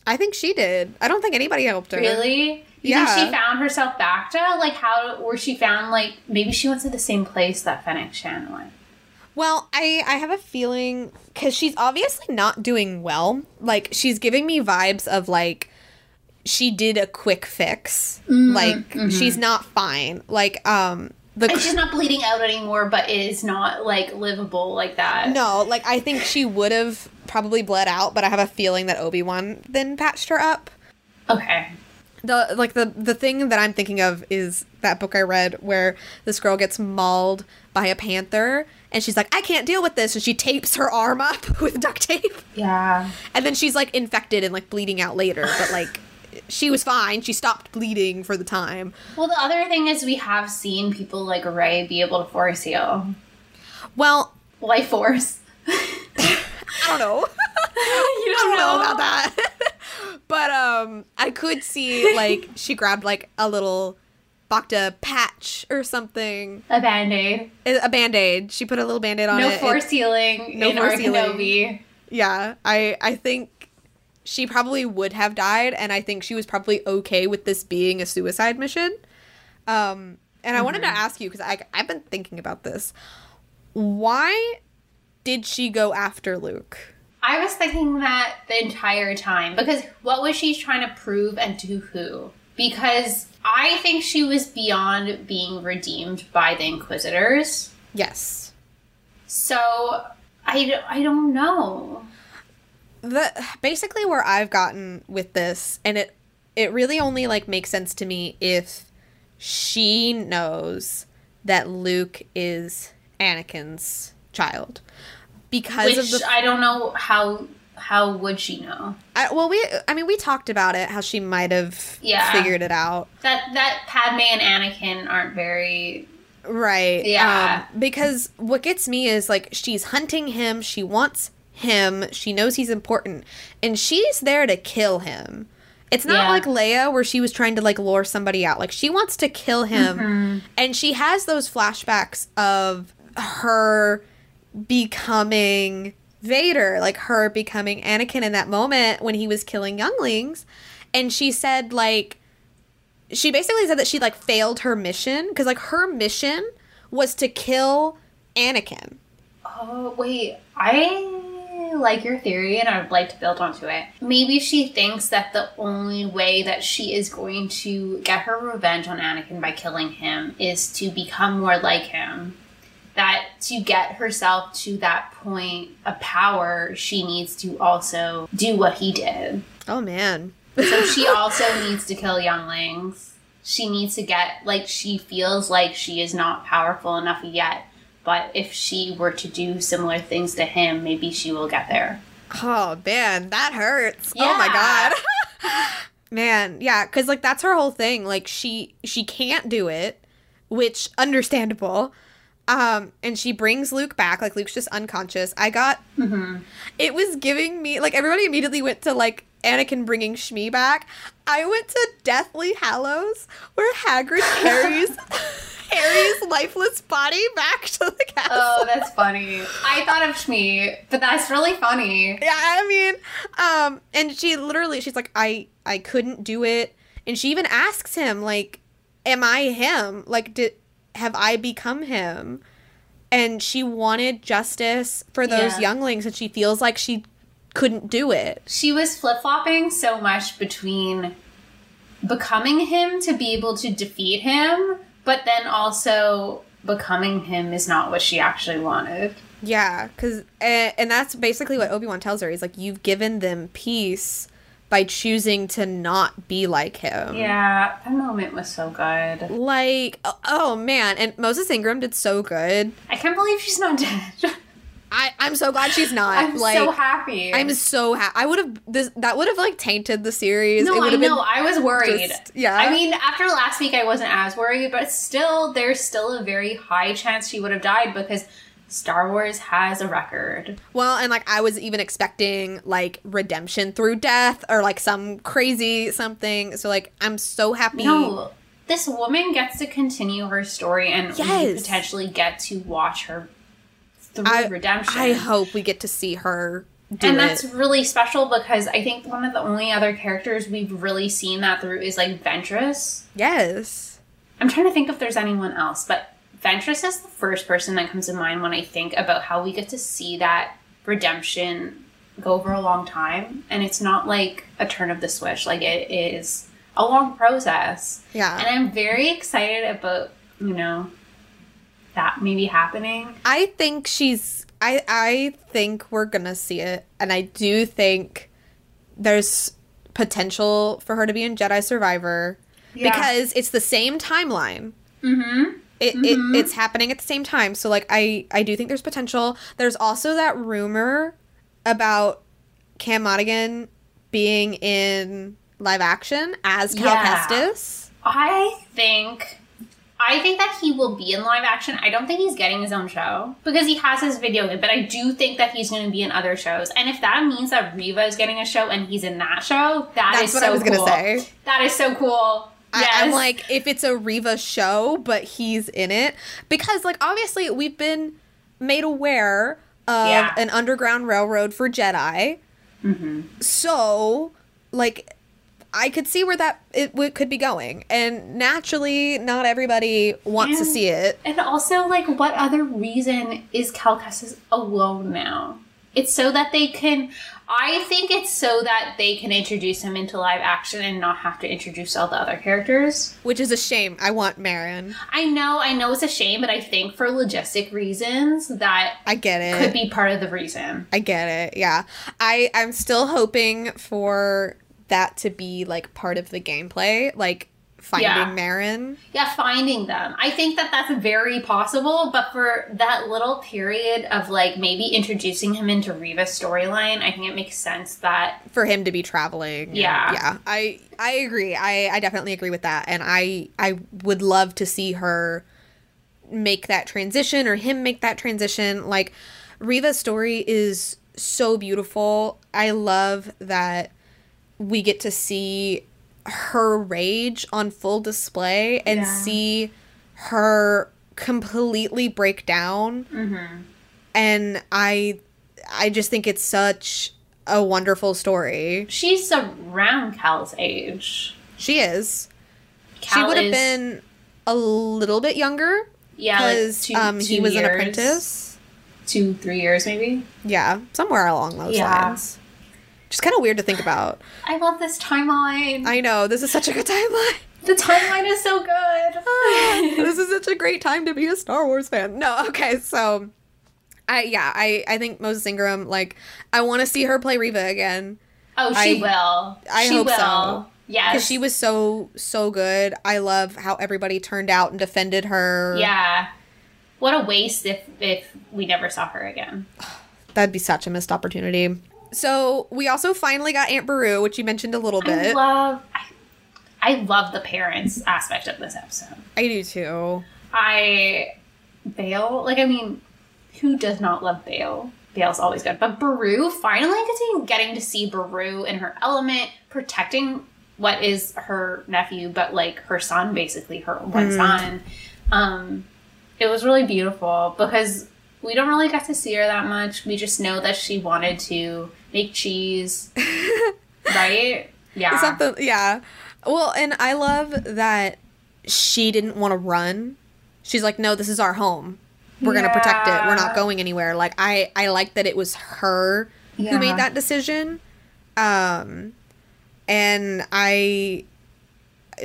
I think she did. I don't think anybody helped her. Really? You Yeah. think she found herself back to like how, or she found like maybe she went to the same place that Fennec Shand went. Well, I I have a feeling cuz she's obviously not doing well. Like she's giving me vibes of like she did a quick fix. like she's not fine. Like um the And she's not bleeding out anymore, but is not like livable like that. No, like I think she would have probably bled out, but I have a feeling that Obi-Wan then patched her up. Okay. The like the the thing that I'm thinking of is that book I read where this girl gets mauled by a panther and she's like, I can't deal with this and she tapes her arm up with duct tape. Yeah. And then she's like infected and like bleeding out later, but like she was fine. She stopped bleeding for the time. Well, the other thing is we have seen people like Rey be able to force heal. Well, Life force. I don't know. you I don't know about that. but um I could see like she grabbed like a little Bacta patch or something. A band aid. A band-aid. She put a little band-aid on it. No it. force healing no in force. Yeah. I I think she probably would have died and I think she was probably okay with this being a suicide mission. Um and I wanted to ask you cuz I I've been thinking about this. Why did she go after Luke? I was thinking that the entire time because what was she trying to prove and to who? Because I think she was beyond being redeemed by the Inquisitors. Yes. So I, I don't know. the basically where I've gotten with this, and it it really only like makes sense to me if she knows that Luke is Anakin's child because Which of the I don't know how how would she know I, well we I mean we talked about it how she might have Yeah. figured it out that that Padme and Anakin aren't very Right. Yeah. Um, because what gets me is like she's hunting him. She wants him. She knows he's important, and she's there to kill him. It's not Yeah. like Leia where she was trying to like lure somebody out. Like she wants to kill him, Mm-hmm. and she has those flashbacks of her becoming Vader, like her becoming Anakin in that moment when he was killing younglings, and she said like she basically said that she like failed her mission because like her mission was to kill Anakin. Oh, wait. I like your theory and I would like to build onto it. Maybe she thinks that the only way that she is going to get her revenge on Anakin by killing him is to become more like him. That to get herself to that point of power, she needs to also do what he did. Oh man. So she also needs to kill younglings. She needs to get, like, she feels like she is not powerful enough yet. But if she were to do similar things to him, maybe she will get there. Oh man, that hurts. Oh my god. man, yeah, cuz like that's her whole thing. Like she she can't do it, which understandable. Um and she brings Luke back like Luke's just unconscious. I got It was giving me like everybody immediately went to like Anakin bringing Shmi back. I went to Deathly Hallows where Hagrid carries Harry's lifeless body back to the castle. Oh, that's funny. I thought of Shmi, but that's really funny. Yeah, I mean, um, and she literally, she's like, I, I couldn't do it, and she even asks him, like, am I him? Like, did have I become him? And she wanted justice for those Yeah. younglings, and she feels like she couldn't do it. She was flip flopping so much between becoming him to be able to defeat him, but then also becoming him is not what she actually wanted. Yeah, because and, and that's basically what Obi Wan tells her. He's like, you've given them peace by choosing to not be like him. Yeah, that moment was so good. Like, oh, oh man, and Moses Ingram did so good. I can't believe she's not dead. I, I'm so glad she's not. I'm like, so happy. I'm so happy. I would have this. That would have like tainted the series. no, It I know. I was worried. just- yeah. I mean, after last week, I wasn't as worried, but still, there's still a very high chance she would have died because Star Wars has a record. Well, and like I was even expecting like redemption through death or like some crazy something. So like I'm so happy. No, this woman gets to continue her story, and we potentially get to watch her through I, redemption. I hope we get to see her do and it. that's really special because I think one of the only other characters we've really seen that through is like Ventress. yes. I'm trying to think if there's anyone else, but Ventress is the first person that comes to mind when I think about how we get to see that redemption go over a long time. And it's not like a turn of the switch, like it is a long process. Yeah. And I'm very excited about, you know, that maybe happening. I think she's I I think we're gonna see it, and I do think there's potential for her to be in Jedi Survivor Yeah. because it's the same timeline. Mm-hmm. It, it mm-hmm. it's happening at the same time. So like I I do think there's potential. There's also that rumor about Cam Monaghan being in live action as Cal Yeah. Kestis. I think I think that he will be in live action. I don't think he's getting his own show because he has his video game, but I do think that he's going to be in other shows. And if that means that Riva is getting a show and he's in that show, that That's is what so I was cool. gonna say. That is so cool. I, Yes. I'm like, if it's a Riva show, but he's in it, because like obviously we've been made aware of Yeah. an underground railroad for Jedi, Mm-hmm. so like I could see where that it w- could be going, and naturally, not everybody wants to see it. And also, like, what other reason is Cal alone now? It's so that they can. I think it's so that they can introduce him into live action and not have to introduce all the other characters. Which is a shame. I want Merrin. I know, I know it's a shame, but I think for logistic reasons that I get it. could be part of the reason. I get it. Yeah. I I'm still hoping for that to be like part of the gameplay, like finding Yeah. Merrin. Yeah, finding them. I think that that's very possible, but for that little period of like maybe introducing him into Riva's storyline, I think it makes sense that for him to be traveling. Yeah. Yeah. I I agree. I I definitely agree with that. And I I would love to see her make that transition or him make that transition. Like Riva's story is so beautiful. I love that we get to see her rage on full display and Yeah. see her completely break down and i i just think it's such a wonderful story she's around Cal's age. she is she would have been a little bit younger yeah, because two- um he was an apprentice Two, three years maybe. yeah somewhere along those Yeah. lines just kind of weird to think about I love this timeline. i know this is such a good timeline the timeline is so good. Ah, this is such a great time to be a Star Wars fan. No, okay, so I yeah, I I think Moses Ingram like I want to see her play Riva again oh, she I- will. I she hope will. so. Yes. because she was so so good. I love how everybody turned out and defended her. Yeah. What a waste if if we never saw her again. that'd be such a missed opportunity. So we also finally got Aunt Beru, which you mentioned a little I bit. love I, I love the parents aspect of this episode. I do too. I Bail, like I mean, who does not love Bail? Bail's always good, but Beru finally getting getting to see Beru in her element, protecting what is her nephew, but like her son, basically her one son. Um, it was really beautiful because we don't really get to see her that much. We just know that she wanted to make cheese, right? Yeah, Something, yeah. Well, and I love that she didn't want to run. She's like, no, this is our home. We're gonna protect it. We're not going anywhere. Like I, I like that it was her Yeah. who made that decision. Um, and I,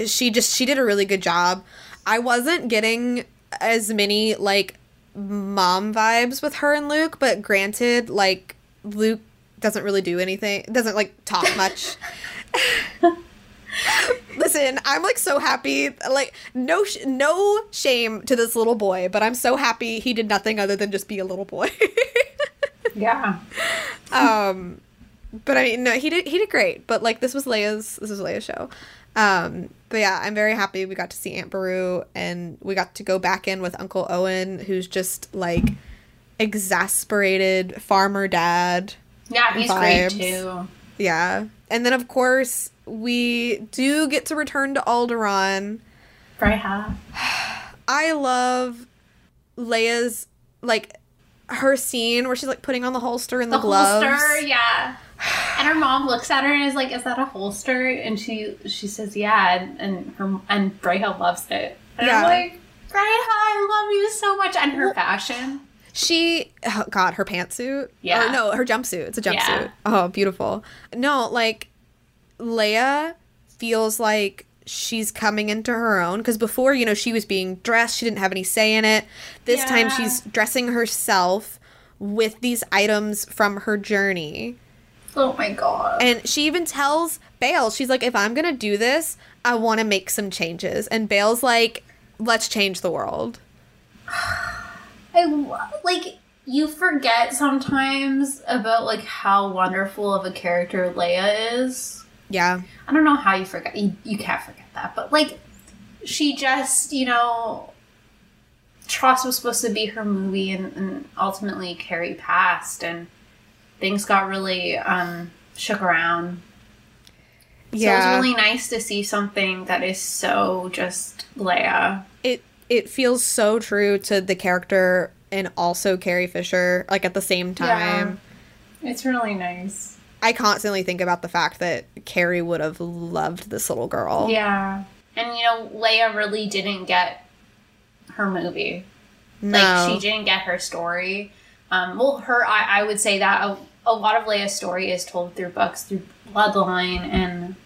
she just she did a really good job. I wasn't getting as many like mom vibes with her and Luke, but granted, like Luke doesn't really do anything. Doesn't like talk much. Listen, I'm like so happy. Like no sh- no shame to this little boy, but I'm so happy he did nothing other than just be a little boy. Yeah. um, but I mean, no, he did he did great. But like, this was Leia's this was Leia's show. Um, but yeah, I'm very happy we got to see Aunt Beru and we got to go back in with Uncle Owen, who's just like exasperated farmer dad. Yeah, he's Vibes. great too. Yeah, and then of course we do get to return to Alderaan. Breha. I love Leia's like her scene where she's like putting on the holster and the, The gloves. holster, yeah. And her mom looks at her and is like, "Is that a holster?" And she she says, "Yeah." And, and her and Breha loves it. And Yeah. I'm like, Breha, I love you so much. And her fashion. She, oh God, her pantsuit. Yeah. Or no, her jumpsuit. It's a jumpsuit. Yeah. Oh, beautiful. No, like Leia feels like she's coming into her own because before, you know, she was being dressed. She didn't have any say in it. This time, she's dressing herself with these items from her journey. Oh my god. And she even tells Bail, she's like, if I'm gonna do this, I want to make some changes. And Bail's like, let's change the world. I like you forget sometimes about like how wonderful of a character Leia is. Yeah. I don't know how you forget. You, you can't forget that, but like she just you know. TROS was supposed to be her movie, and, and ultimately Carrie passed, and things got really um, shook around. So Yeah. it was really nice to see something that is so just Leia. It feels so true to the character and also Carrie Fisher like at the same time. Yeah. It's really nice. I constantly think about the fact that Carrie would have loved this little girl. Yeah. And you know, Leia really didn't get her movie. No. Like she didn't get her story. Um, well, her I, I would say that a, a lot of Leia's story is told through books, through Bloodline and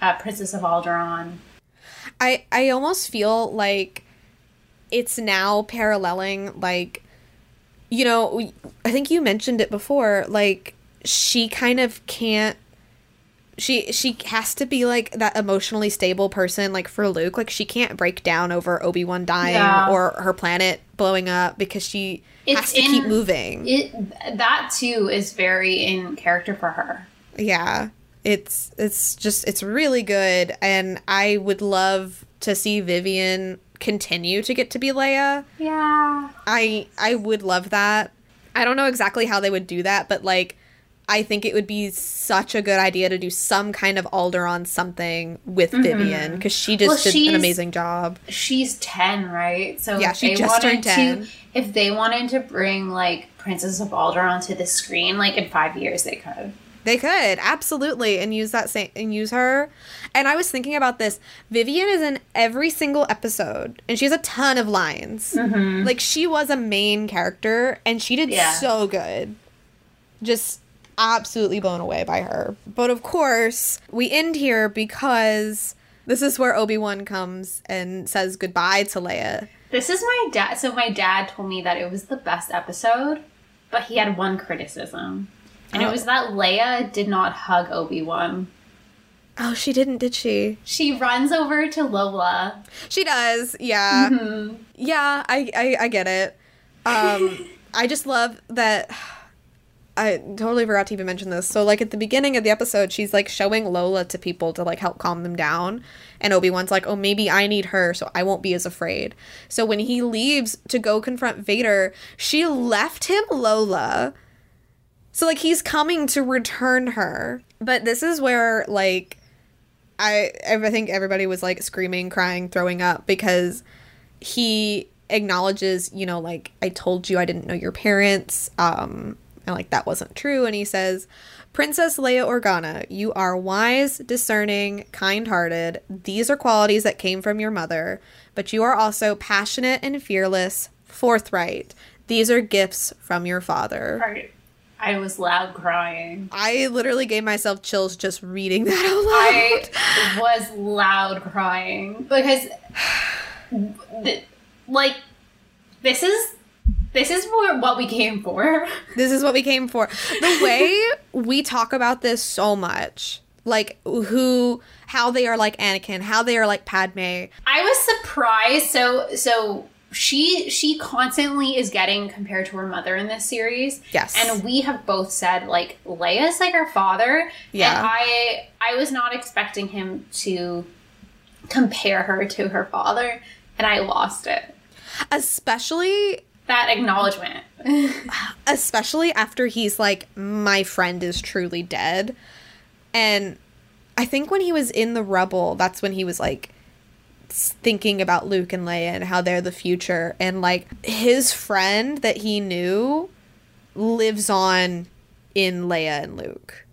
uh, Princess of Alderaan. I I almost feel like it's now paralleling like you know, I think you mentioned it before like she kind of can't she she has to be like that emotionally stable person like for Luke like she can't break down over Obi-Wan dying Yeah. or her planet blowing up because she It's has to in- keep moving. It that too is very in character for her. yeah. It's it's just it's really good and I would love to see Vivien continue to get to be Leia. Yeah. I I would love that. I don't know exactly how they would do that, but like I think it would be such a good idea to do some kind of Alderaan something with mm-hmm. Vivien because she just Well, did an amazing job. She's ten, right? So Yeah, if she they just wanted turned 10. to if they wanted to bring like Princess of Alderaan to the screen, like in five years they could. They could absolutely and use that same and use her. And I was thinking about this. Vivien is in every single episode, and she has a ton of lines. Mm-hmm. Like she was a main character, and she did Yeah. so good. Just absolutely blown away by her. But of course, we end here because this is where Obi Wan comes and says goodbye to Leia. This is my dad. So my dad told me that it was the best episode, but he had one criticism, and Oh. it was that Leia did not hug Obi Wan. Oh, she didn't, did she? She runs over to Lola. She does, yeah. Yeah, I, I I get it. Um I just love that I totally forgot to even mention this. So like at the beginning of the episode, she's like showing Lola to people to like help calm them down. And Obi-Wan's like, "Oh, maybe I need her so I won't be as afraid." So when he leaves to go confront Vader, she left him Lola. So like he's coming to return her. But this is where like I I think everybody was like screaming, crying, throwing up because he acknowledges, you know, like I told you I didn't know your parents, um, and like that wasn't true. And he says, Princess Leia Organa, you are wise, discerning, kind-hearted. These are qualities that came from your mother, but you are also passionate and fearless, forthright. These are gifts from your father. Right. I was loud crying. I literally gave myself chills just reading that out loud. I was loud crying because, th- like, this is this is what what we came for. This is what we came for. The way we talk about this so much, like who, how they are like Anakin, how they are like Padme. I was surprised. So so she she constantly is getting compared to her mother in this series. Yes. And we have both said like Leia's like her father. Yeah. And I I was not expecting him to compare her to her father, and I lost it. Especially That acknowledgement. especially after he's like my friend is truly dead. And I think when he was in the rubble, that's when he was like thinking about Luke and Leia and how they're the future and like his friend that he knew lives on in Leia and Luke.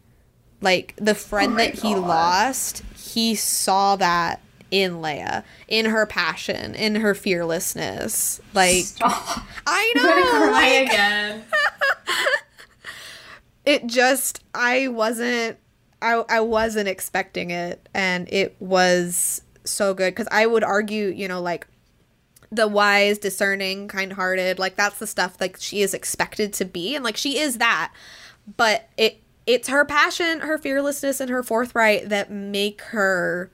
Like the friend Oh that he God. lost, he saw that in Leia, in her passion, in her fearlessness. Like Stop. I I'm know gonna cry like- again. it just I wasn't I I wasn't expecting it and it was so good cuz I would argue, you know, like the wise, discerning, kind-hearted, like that's the stuff like she is expected to be and like she is that. But it it's her passion, her fearlessness and her forthright that make her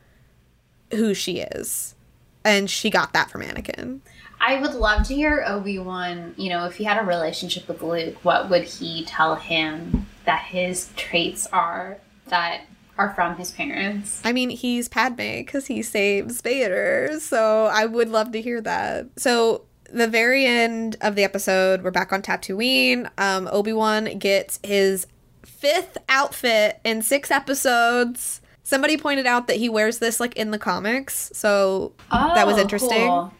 who she is. And she got that from Anakin. I would love to hear Obi Wan. You know, if he had a relationship with Luke, what would he tell him that his traits are that are from his parents? I mean, he's Padme because he saves Vader, so I would love to hear that. So, the very end of the episode, we're back on Tatooine. Um, Obi Wan gets his fifth outfit in six episodes. Somebody pointed out that he wears this like in the comics, so that was Oh, interesting. cool.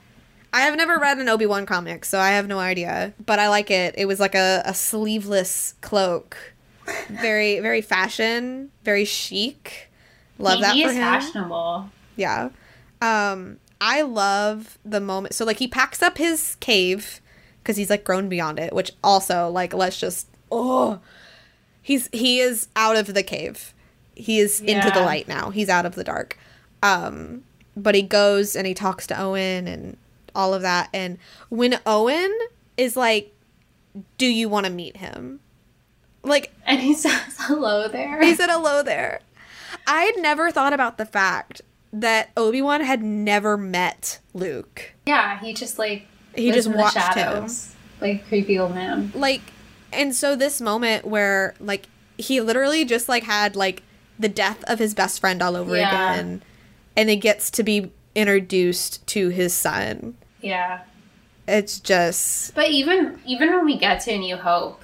I have never read an Obi Wan comic, so I have no idea. But I like it. It was like a, a sleeveless cloak, very very fashion, very chic. Love he, that he for is him. fashionable. Yeah. Um, I love the moment. So like he packs up his cave because he's like grown beyond it, which also like let's just oh, he's he is out of the cave. He is into the light now. He's out of the dark. Um, but he goes and he talks to Owen and all of that. And when Owen is like, "Do you want to meet him?" Like And he says hello there. he said hello there. I had never thought about the fact that Obi Wan had never met Luke. yeah, he just like He just watched him. like creepy old man. Like, and so this moment where like he literally just like had like the death of his best friend all over Yeah. again, and it gets to be introduced to his son. Yeah, It's just but even even when we get to A New Hope,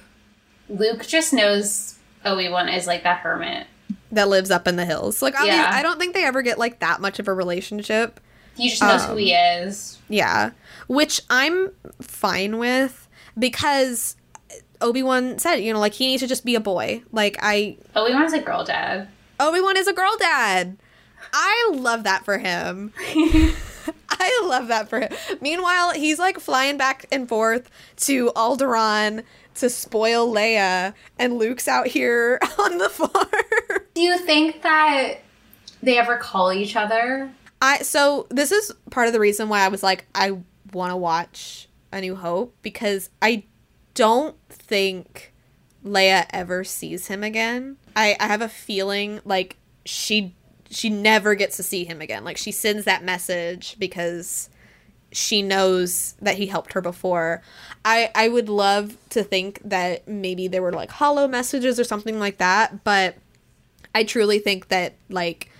Luke just knows Obi Wan is like that hermit. that lives up in the hills. Like, obviously, Yeah. I don't think they ever get like that much of a relationship. He just knows Um, who he is. Yeah. Which I'm fine with because Obi-Wan said, you know, like he needs to just be a boy. Like I Obi Wan's a girl dad. Obi-Wan is a girl dad. I love that for him. I love that for him. Meanwhile, he's like flying back and forth to Alderaan to spoil Leia and Luke's out here on the farm. Do you think that they ever call each other? I so this is part of the reason why I was like I want to watch A New Hope because I don't think Leia ever sees him again. I I have a feeling like she she never gets to see him again. Like she sends that message because she knows that he helped her before. I I would love to think that maybe there were like holo messages or something like that, but I truly think that like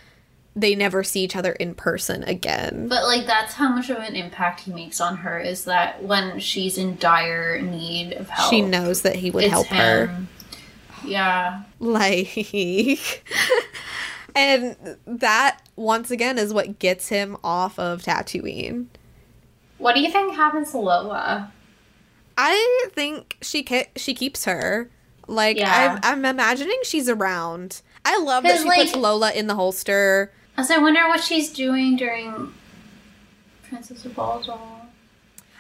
they never see each other in person again. But like that's how much of an impact he makes on her is that when she's in dire need of help, She knows that he would help her. Yeah. Like and that once again is what gets him off of Tatooine. What do you think happens to Lola? I think she ke- she keeps her. Like Yeah. I'm, I'm imagining she's around. I love that she puts Lola in the holster. As I wonder what she's doing during Princess of Balzal.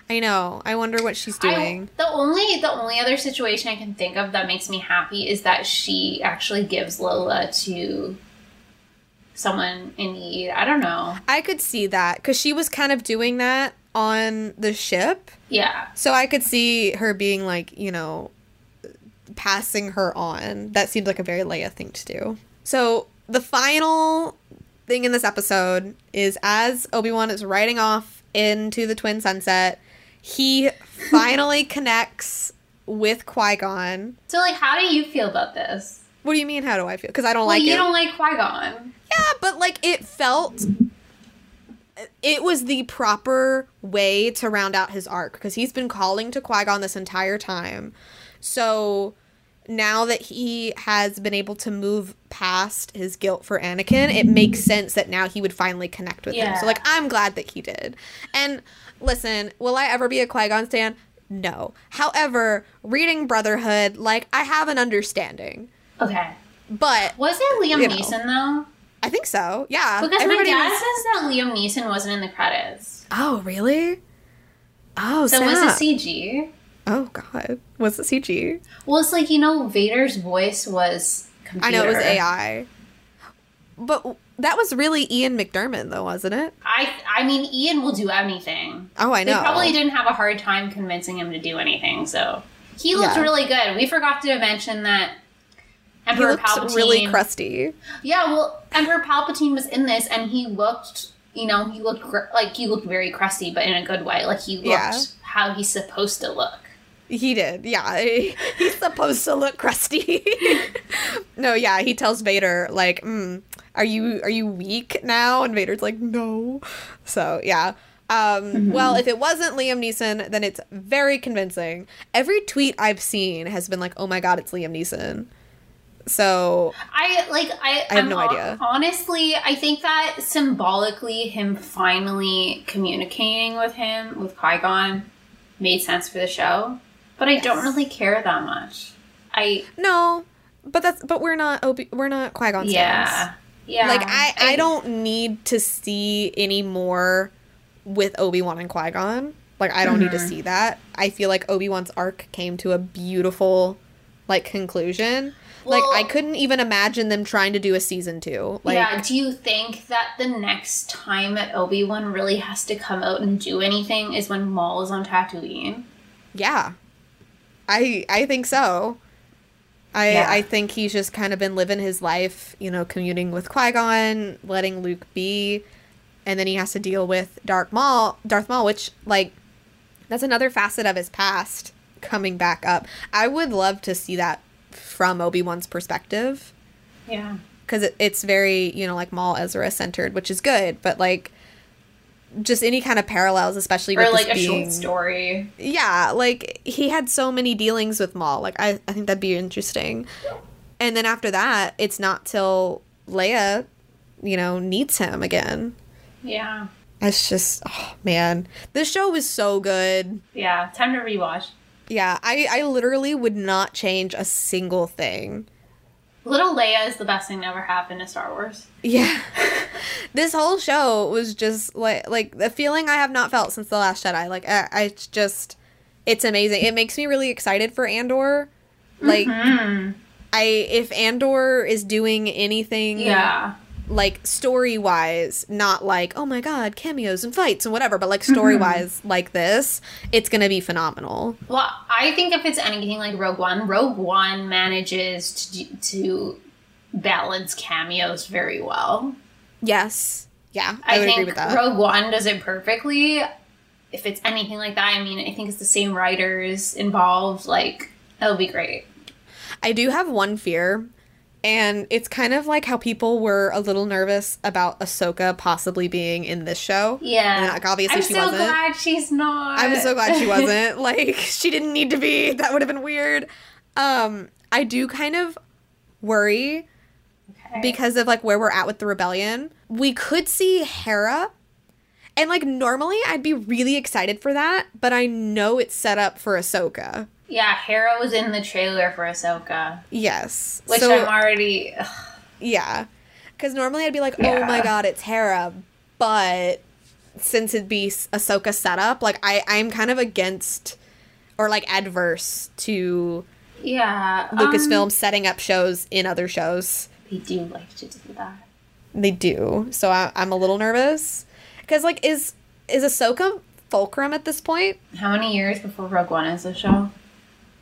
I know. I wonder what she's doing. I, the only the only other situation I can think of that makes me happy is that she actually gives Lola to someone in need. I don't know. I could see that because she was kind of doing that on the ship. Yeah. So I could see her being like, you know, passing her on. That seems like a very Leia thing to do. So the final thing in this episode is as Obi Wan is riding off into the twin sunset, he finally connects with Qui Gon. So, like, how do you feel about this? What do you mean? How do I feel? Because I don't Well, like you it. don't like Qui Gon. Yeah, but like it felt it was the proper way to round out his arc because he's been calling to Qui-Gon this entire time. So now that he has been able to move past his guilt for Anakin, it makes sense that now he would finally connect with him. So like I'm glad that he did. And listen, will I ever be a Qui-Gon stan? No. However, reading Brotherhood, like I have an understanding. Okay. But Was it Liam You know. Neeson, though? I think so. Yeah. Because Everybody my dad was- says that Liam Neeson wasn't in the credits. Oh, really? Oh, So snap. was it CG? Oh God, was it CG? Well, it's like, you know, Vader's voice was computer. I know it was AI, but that was really Ian McDiarmid, though, wasn't it? I I mean, Ian will do anything. Oh, I know. They probably didn't have a hard time convincing him to do anything, so he looked Yeah. really good. We forgot to mention that He Emperor looked Palpatine. really crusty. Yeah, well, Emperor Palpatine was in this, and he looked, you know, he looked gr- like he looked very crusty, but in a good way. Like he looked Yeah. how he's supposed to look. He did, yeah. He's supposed to look crusty. no, yeah. He tells Vader like, mm, "Are you are you weak now?" And Vader's like, "No." So yeah. Um, Well, if it wasn't Liam Neeson, then it's very convincing. Every tweet I've seen has been like, "Oh my god, it's Liam Neeson." So I like I. I have I'm no idea. Honestly, I think that symbolically, him finally communicating with him with Qui made sense for the show, but I don't really care that much. I no, but that's but we're not Obi- we're not Qui Gon yeah yeah. Like I, I don't need to see any more with Obi Wan and Qui Gon. Like I don't need to Mhm. see that. I feel like Obi Wan's arc came to a beautiful like conclusion. Like I couldn't even imagine them trying to do a season two. Like yeah, do you think that the next time that Obi Wan really has to come out and do anything is when Maul is on Tatooine? yeah, I I think so. I Yeah. I think he's just kind of been living his life, you know, commuting with Qui Gon, letting Luke be, and then he has to deal with Darth Maul, Darth Maul, which like that's another facet of his past coming back up. I would love to see that from Obi Wan's perspective Yeah. because it, it's very you know like Maul Ezra centered, which is good, but like just any kind of parallels, especially Or with like a being, short story. yeah, like he had so many dealings with Maul. Like I, I think that'd be interesting. And then after that, it's not till Leia, you know, needs him again. Yeah. It's just, oh man, this show was so good. Yeah. Time to rewatch. Yeah, I, I literally would not change a single thing. Little Leia is the best thing to ever happen to Star Wars. Yeah, this whole show was just like like the feeling I have not felt since the Last Jedi. Like I, I it's just, it's amazing. It makes me really excited for Andor. Like Hmm. I if Andor is doing anything Yeah. Like story wise, not like, oh my god, cameos and fights and whatever, but like story wise mm-hmm. like this, it's gonna be phenomenal. Well, I think if it's anything like Rogue One, Rogue One manages to to balance cameos very well. Yes. Yeah, I, I, would think agree with that. Rogue One does it perfectly. If it's anything like that, I mean, I think it's the same writers involved. Like, it'll be great. I do have one fear, and it's kind of like how people were a little nervous about Ahsoka possibly being in this show. Yeah, like, obviously I'm she so wasn't. glad she's not. I'm so glad she wasn't. like she didn't need to be. That would have been weird. Um, I do kind of worry Okay. because of like where we're at with the rebellion. We could see Hera. And like normally I'd be really excited for that, but I know it's set up for Ahsoka. Yeah, Hera was in the trailer for Ahsoka, Yes. which so I'm already. ugh, yeah. Cuz normally I'd be like, "Oh Yeah. my god, it's Hera." But since it'd be Ahsoka setup, like I I'm kind of against or like adverse to yeah, Lucasfilm um, setting up shows in other shows. they do like to do that. They do. So I, I'm a little nervous because like is is Ahsoka fulcrum at this point? How many years before Rogue One is the show?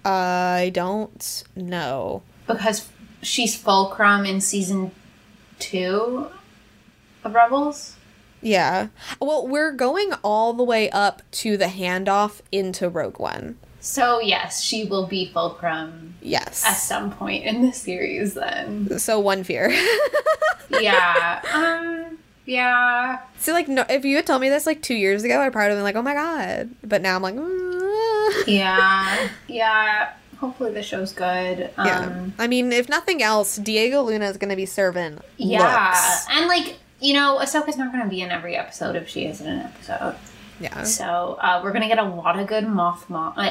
I don't know. Because she's Fulcrum in season two of Rebels. Yeah. Well, we're going all the way up to the handoff into Rogue One. So yes, she will be Fulcrum Yes. at some point in the series. Then, So one fear. yeah, um, yeah. so like, no, if you had told me this like two years ago, I'd probably been like, oh my god. But now I'm like, mm. Yeah, yeah. Hopefully the show's good. Um, yeah. I mean, if nothing else, Diego Luna is going to be serving. yeah. looks. And like, you know, Ahsoka's not going to be in every episode if she isn't in an episode. Yeah. So uh, we're going to get a lot of good moth uh,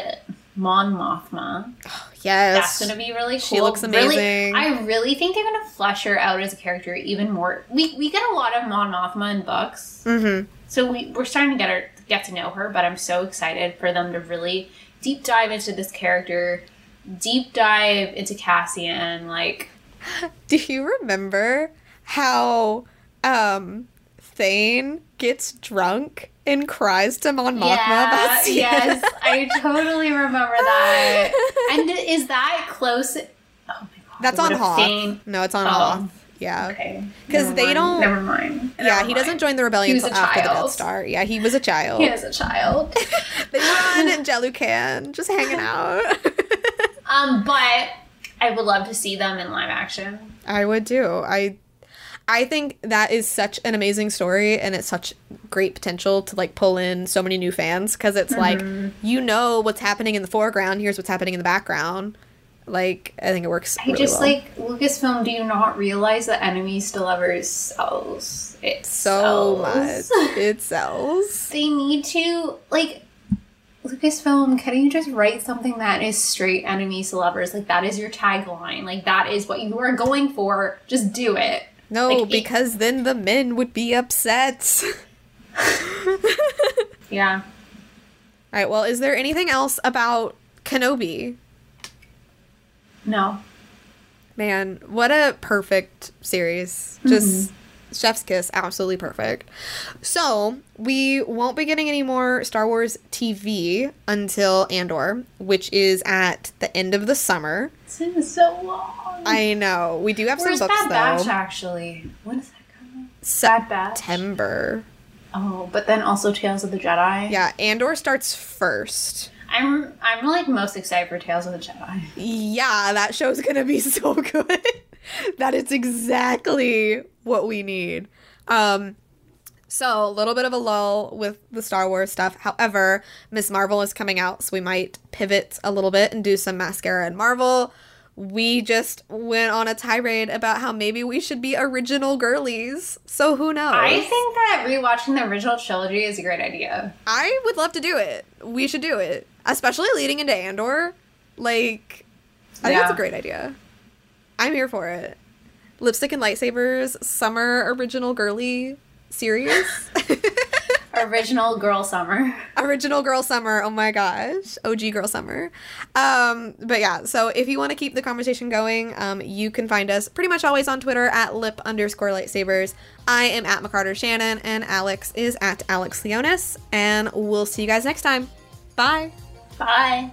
Mon Mothma. Yes. That's going to be really cool. She looks Really- amazing. I really think they're going to flesh her out as a character even more. We we get a lot of Mon Mothma in books. Mm-hmm. So we, we're starting to get her get to know her, but I'm so excited for them to really deep dive into this character, deep dive into Cassian. Like, Do you remember how um Thane gets drunk and cries to Mon Mothma yeah, yes, I totally remember that. And is that close? Oh my god, That's on Hoth. Thane- No, it's on Oh. Hoth. Yeah. Okay. Because they mind, don't- Never mind. Yeah, Never he doesn't join the rebellion until a after the Death. Star. Yeah, he was a child. He is a child. they were on Jelucan, just hanging out. um, but I would love to see them in live action. I would too. I I think that is such an amazing story and it's such great potential to like pull in so many new fans because it's like mm-hmm. you know what's happening in the foreground, here's what's happening in the background. Like I think it works. I really just well. like Lucasfilm. Do you not realize that enemies Ever sells? It so sells. much. It sells. They need to like Lucasfilm. Can you just write something that is straight enemies to lovers? Like that is your tagline. Like that is what you are going for. Just do it. No, Like, it- because then the men would be upset. Yeah. All right. Well, is there anything else about Kenobi? No. Man, what a perfect series. Mm-hmm. Just chef's kiss, absolutely perfect. So, we won't be getting any more Star Wars TV until Andor, which is at the end of the summer. It's been so long. I know. We do have Where's some books Bad Batch though. actually? When is that coming? Batch. September. Oh, but then also Tales of the Jedi. Yeah, Andor starts first. I'm I'm like most excited for Tales of the Jedi. Yeah, that show's gonna be so good. that is exactly what we need. Um, so a little bit of a lull with the Star Wars stuff. However, Miss Marvel is coming out, so we might pivot a little bit and do some mascara and Marvel. We just went on a tirade about how maybe we should be original girlies. So who knows? I think that rewatching the original trilogy is a great idea. I would love to do it. We should do it, especially leading into Andor. Like, I think that's a great idea. I'm here for it. Lipstick and lightsabers, summer original girly series. Original Girl Summer. original girl summer. Oh my gosh, OG girl summer. Um, but yeah, so if you want to keep the conversation going, um, you can find us pretty much always on Twitter at lip underscore lightsabers. I am at McCarter Shannon, and Alex is at Alex Leonis, and we'll see you guys next time. Bye. Bye.